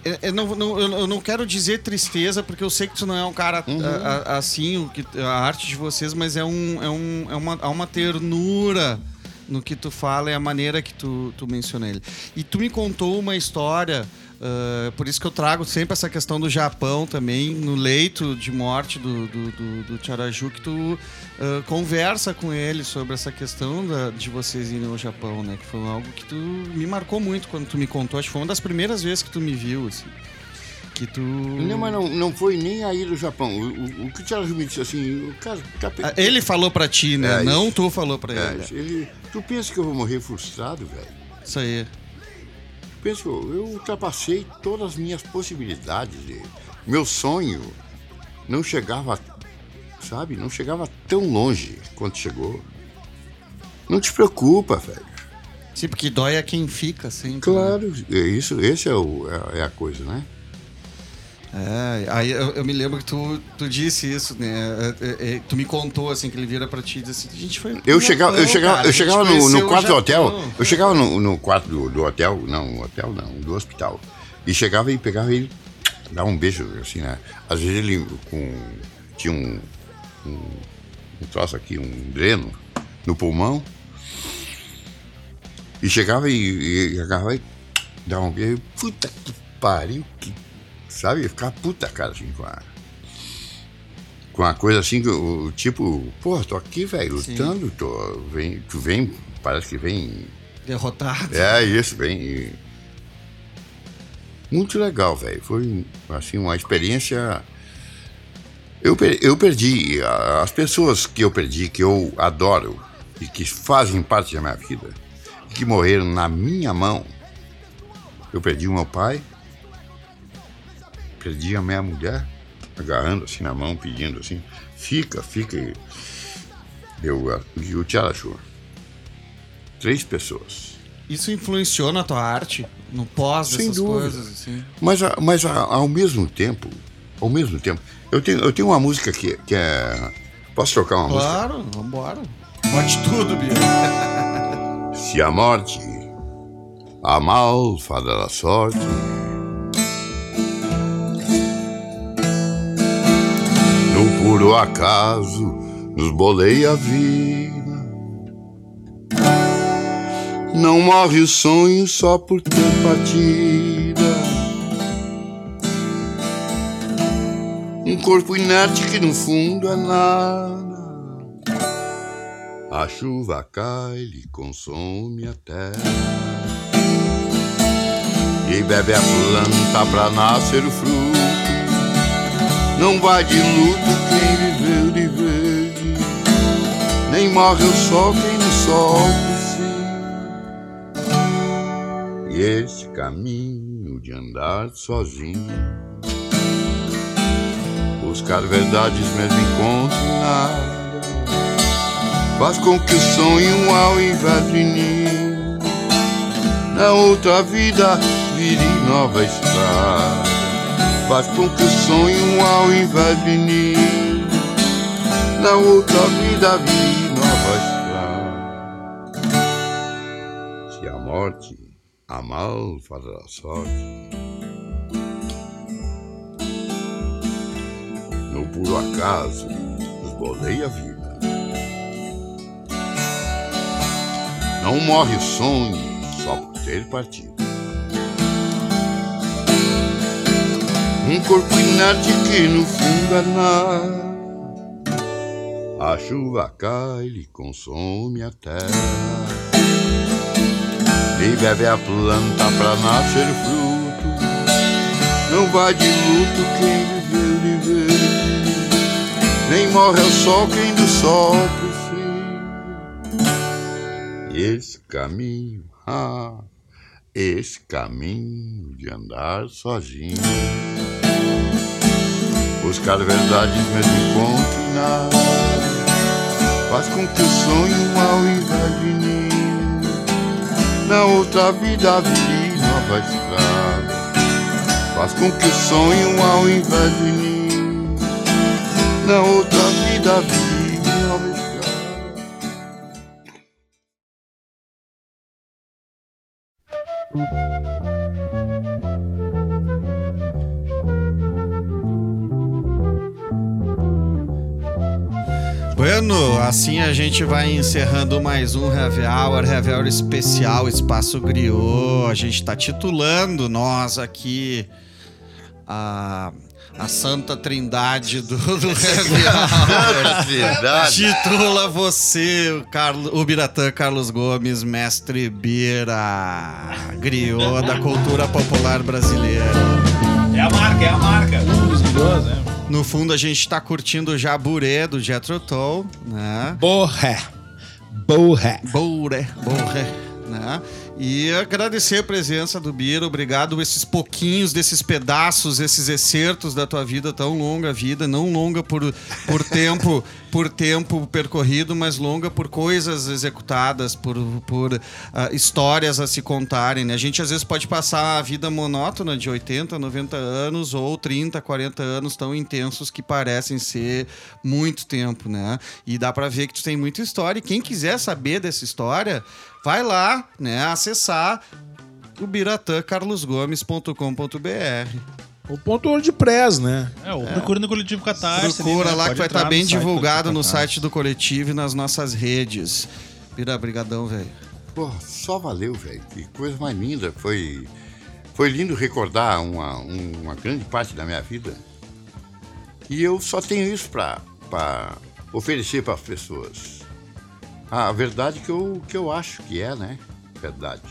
A: eu, eu não, não- eu- não quero dizer tristeza, porque eu sei que tu não é um cara ah, ah, assim, o que, a arte de vocês, mas é, um, é, um, é uma, há uma ternura no que tu fala e a maneira que tu, tu menciona ele. E tu me contou uma história, ah, por isso que eu trago sempre essa questão do Japão também, no leito de morte do, do, do, do Tiaraju, que tu ah, conversa com ele sobre essa questão da- de vocês irem ao Japão, né? Que foi algo que tu me marcou muito quando tu me contou. Acho que foi uma das primeiras vezes que tu me viu, assim. Que tu.
F: Não, mas não, não foi nem aí do Japão. O, o, o que o Tiaraju me disse assim, o cara... tá
A: Ah, Ele falou pra ti, né?
F: É,
A: não
F: isso.
A: tu falou pra
F: É,
A: ele.
F: ele, tu pensa que eu vou morrer frustrado, velho?
A: Isso aí.
F: Pensa que eu, ultrapassei todas as minhas possibilidades. de- meu sonho não chegava, sabe? Não chegava tão longe quanto chegou. Não te preocupa, velho.
A: Sim, porque dói a quem fica, sempre. né?
F: Claro, é isso, esse é, o, é, é a coisa, né?
A: É, aí eu, eu me lembro que tu, tu disse isso, né? É, é, é, tu me contou, assim, que ele vira pra ti e disse assim, a gente foi...
F: Eu chegava, eu chegava,
A: cara,
F: eu chegava no, no quarto do hotel.
A: Japão."
F: Eu chegava no, no quarto do, do hotel, não, hotel não, do hospital. E chegava e pegava ele, dava um beijo, assim, né? Às vezes ele com, tinha um, um, um troço aqui, um dreno no pulmão. E chegava e, e agarrava e dava um beijo. Puta que pariu, que, sabe? Ficava puta cara assim com a. Com a coisa assim, o tipo, pô, tô aqui, velho, lutando, tô, vem, tu vem, parece que vem.
A: Derrotado.
F: É isso, vem. Muito legal, velho. Foi assim uma experiência. Eu, eu perdi as pessoas que eu perdi, que eu adoro e que fazem parte da minha vida, que morreram na minha mão. Eu perdi o meu pai, perdi a minha mulher, agarrando assim na mão, pedindo assim, fica, fica. E eu o Tiaraju. Três pessoas.
A: Isso influenciou na tua arte? No pós
F: Sem
A: dessas
F: dúvida.
A: coisas, assim?
F: Mas, a- mas a- ao mesmo tempo, ao mesmo tempo, eu tenho, eu tenho uma música que, que é. Posso tocar uma música?
A: Claro, vambora. Pode tudo, Bia.
F: Se a morte, a malfada da sorte, no puro acaso nos boleia a vida. Não morre o sonho só por ter partida. Um corpo inerte que no fundo é nada. A chuva cai, lhe consome a terra. E bebe a planta pra nascer o fruto. Não vai de luto quem viveu de verde. Nem morre o sol quem no sol. E esse caminho de andar sozinho. Buscar verdades mesmo encontro nada faz com que o sonho ao invés na outra vida vire nova estrada Faz com que o sonho ao invés de ninho Na outra vida vi nova estrada Se a morte a mal fará sorte. No puro acaso esbolei a vida. Não morre o sonho só por ter partido Um corpo inerte que no fundo é nada. A chuva cai e consome a terra. E bebe a planta pra nascer fruto. Não vai de luto quem viveu de ver. Nem morre ao sol quem do sol precisa. E esse caminho, ah, esse caminho de andar sozinho. Buscar verdades mesmo encontro nada faz com que o sonho ao invés de ninho na outra vida vire nova estrada. Faz com que o sonho ao invés de ninho na outra vida vire
A: Bueno, assim a gente vai encerrando mais um Heavy Hour, Heavy Hour especial Espaço Griot. A gente tá titulando nós aqui a, a Santa Trindade do, do Heavy Hour.
F: Trindade.
A: Titula você, o, Carlos, o Biratã Carlos Gomes, mestre Bira, griot da cultura popular brasileira.
C: É a marca, é a marca.
D: Os griots, né?
A: No fundo, a gente tá curtindo o Jaburé do Jethro Tull, né?
C: Borré. Borré.
A: Bouré, Bouré, né? E agradecer a presença do Bira, obrigado esses pouquinhos desses pedaços, esses excertos da tua vida tão longa vida, não longa por, por tempo, por tempo percorrido, mas longa por coisas executadas, por, por ah, histórias a se contarem, né? A gente às vezes pode passar a vida monótona de 80, 90 anos ou 30, 40 anos tão intensos que parecem ser muito tempo, né? E dá pra ver que tu tem muita história e quem quiser saber dessa história, vai lá, né, acessar o biratancarlosgomes.com.br.
C: O ponto WordPress, né?
D: É, ou procura no coletivo Catarse.
A: Procura
D: ali, né?
A: lá que
D: Pode
A: vai
D: entrar
A: estar bem
D: no site do
A: divulgado no site do coletivo e nas nossas redes. Bira, brigadão, velho.
F: Pô, só valeu, velho. Que coisa mais linda. Foi, foi lindo recordar uma, um- uma grande parte da minha vida. E eu só tenho isso pra, pra oferecer para as pessoas. A verdade que eu, que eu acho que é, né? Verdade.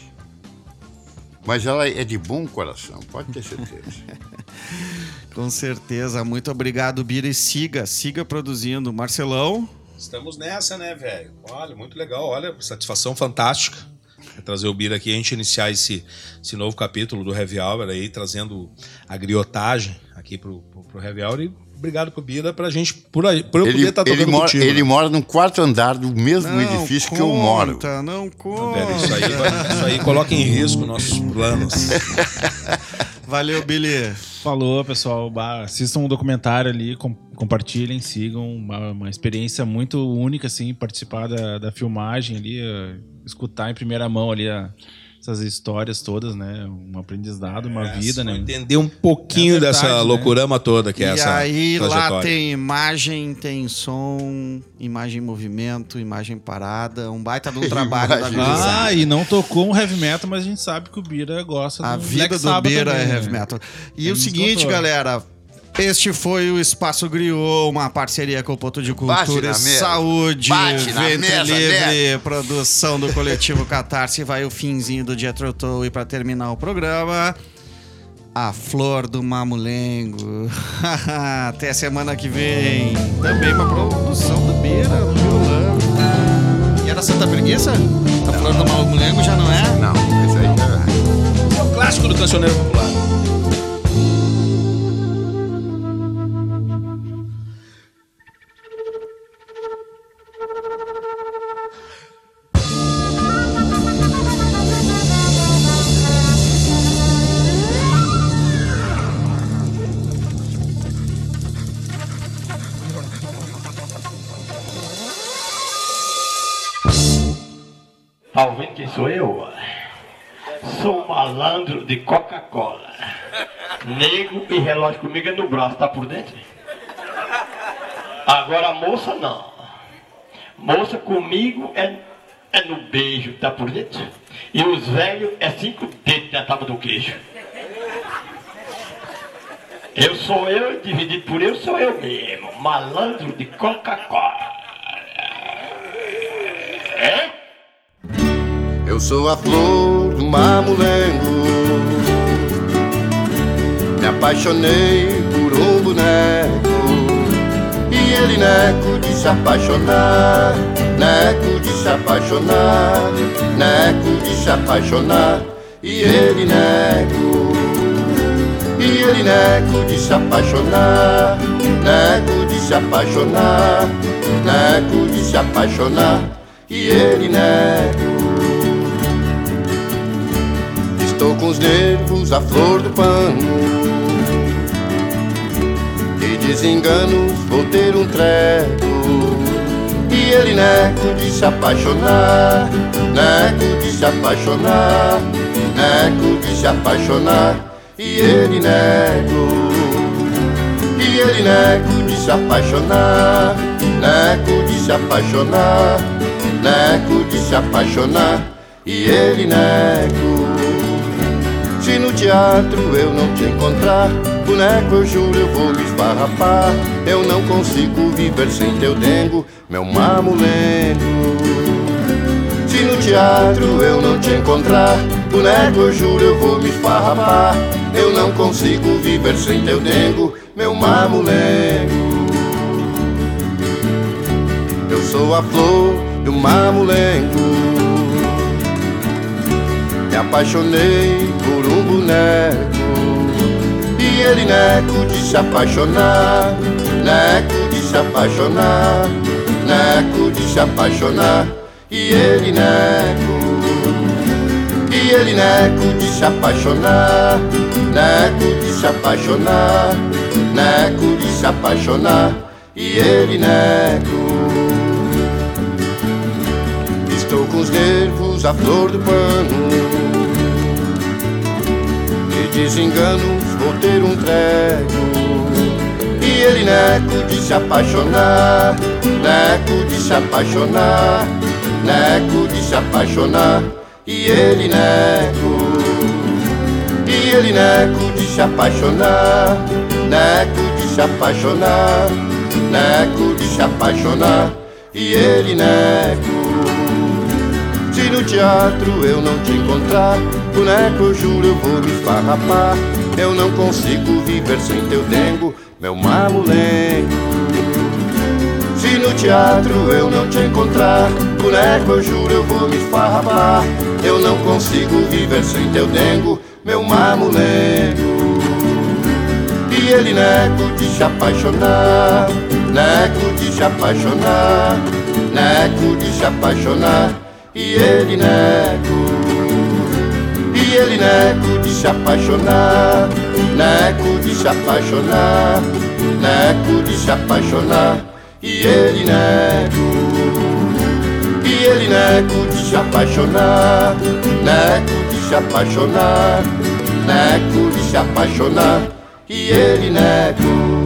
F: Mas ela é de bom coração, pode ter certeza.
A: Com certeza. Muito obrigado, Bira. E siga, siga produzindo. Marcelão,
C: Estamos nessa, né, velho? Olha, muito legal. Olha, satisfação fantástica. É trazer o Bira aqui, a gente iniciar esse, esse novo capítulo do Heavy Hour aí, trazendo a griotagem aqui pro, pro, pro Heavy Hour. E obrigado pro Bira pra gente, por, aí, por eu
F: Ele,
C: poder estar
F: ele,
C: tocando
F: mora,
C: contigo.
F: ele
C: né?
F: mora no quarto andar do mesmo edifício que eu moro.
A: conta, Não conta,
C: Velho, isso, aí, isso aí coloca em risco nossos planos.
A: Valeu, Billy.
D: Falou, pessoal. Assistam um documentário ali, com- compartilhem, sigam. Uma, uma experiência muito única, assim, participar da, da filmagem ali, eh, escutar em primeira mão ali a- essas histórias todas, né? Um aprendizado, uma vida, né?
C: Entender um pouquinho
D: É verdade,
C: dessa
D: né?
C: loucurama toda que é
A: e
C: essa
A: aí lá tem imagem, tem som, imagem em movimento, imagem parada, um baita um trabalho da.
D: Ah, e não tocou um heavy metal, mas a gente sabe que o Bira gosta
A: A
D: do
A: vida
D: Black
A: do
D: Sabbath
A: Beira é
D: também,
A: heavy
D: né?
A: metal. E
D: Ele
A: o seguinte,
D: contou.
A: galera. Este foi o Espaço Griot, uma parceria com o Ponto de Cultura e. Saúde, Ventre
F: mesa,
A: Livre, produção do coletivo Catarse. Vai o finzinho do Jethro Tull e para terminar o programa, a Flor do Mamulengo. Até semana que vem. Também uma produção do Beira, do violão. E era Santa Preguiça? A Flor do Mamulengo já não é?
F: Não, esse aí é.
C: É o clássico do cancioneiro popular.
G: Tá ouvindo quem sou eu? Sou malandro de Coca-Cola. Nego e relógio comigo é no braço, tá por dentro? Agora moça não. Moça comigo é, é no beijo, tá por dentro? E os velhos é cinco dedos na tábua do queijo. Eu sou eu, dividido por eu, sou eu mesmo. Malandro de Coca-Cola. É?
F: Eu sou a flor do mamulengo Me apaixonei por um boneco. E ele neco de se apaixonar Neco de se apaixonar Neco de se apaixonar. E ele neco. E ele neco de se apaixonar Neco de se apaixonar Neco de se apaixonar. E ele neco Estou com os nervos à flor do pano E desenganos vou ter um treco. E ele neco de se apaixonar Neco de se apaixonar Neco de se apaixonar. E ele neco. E ele neco de se apaixonar Neco de se apaixonar Neco de se apaixonar. E ele neco se no teatro eu não te encontrar, boneco eu juro eu vou me esfarrapar. Eu não consigo viver sem teu dengo, meu mamulengo. Se no teatro eu não te encontrar, boneco eu juro eu vou me esfarrapar. Eu não consigo viver sem teu dengo, meu mamulengo. Eu sou a flor do mamulengo. Me apaixonei boneco. E ele neco de se apaixonar Neco de se apaixonar Neco de se apaixonar. E ele neco. E ele neco de se apaixonar Neco de se apaixonar Neco de se apaixonar. E ele neco. Estou com os nervos à flor do pano De desenganos vou ter um treco. E ele neco de se apaixonar Neco de se apaixonar Neco de se apaixonar. E ele neco. E ele neco de se apaixonar Neco de se apaixonar Neco de se apaixonar. E ele neco. Se no teatro eu não te encontrar, boneco juro eu vou me esfarrapar. Eu não consigo viver sem teu dengo, meu mamulengo. Se no teatro eu não te encontrar, boneco eu juro eu vou me esfarrapar. Eu não consigo viver sem teu dengo, meu mamulengo. E ele neco de se apaixonar, neco de se apaixonar, neco de se apaixonar e ele neco E ele neco de se apaixonar Neco de se apaixonar Neco de se apaixonar. E ele neco E ele neco de se apaixonar Neco de se apaixonar Neco de se apaixonar. E ele neco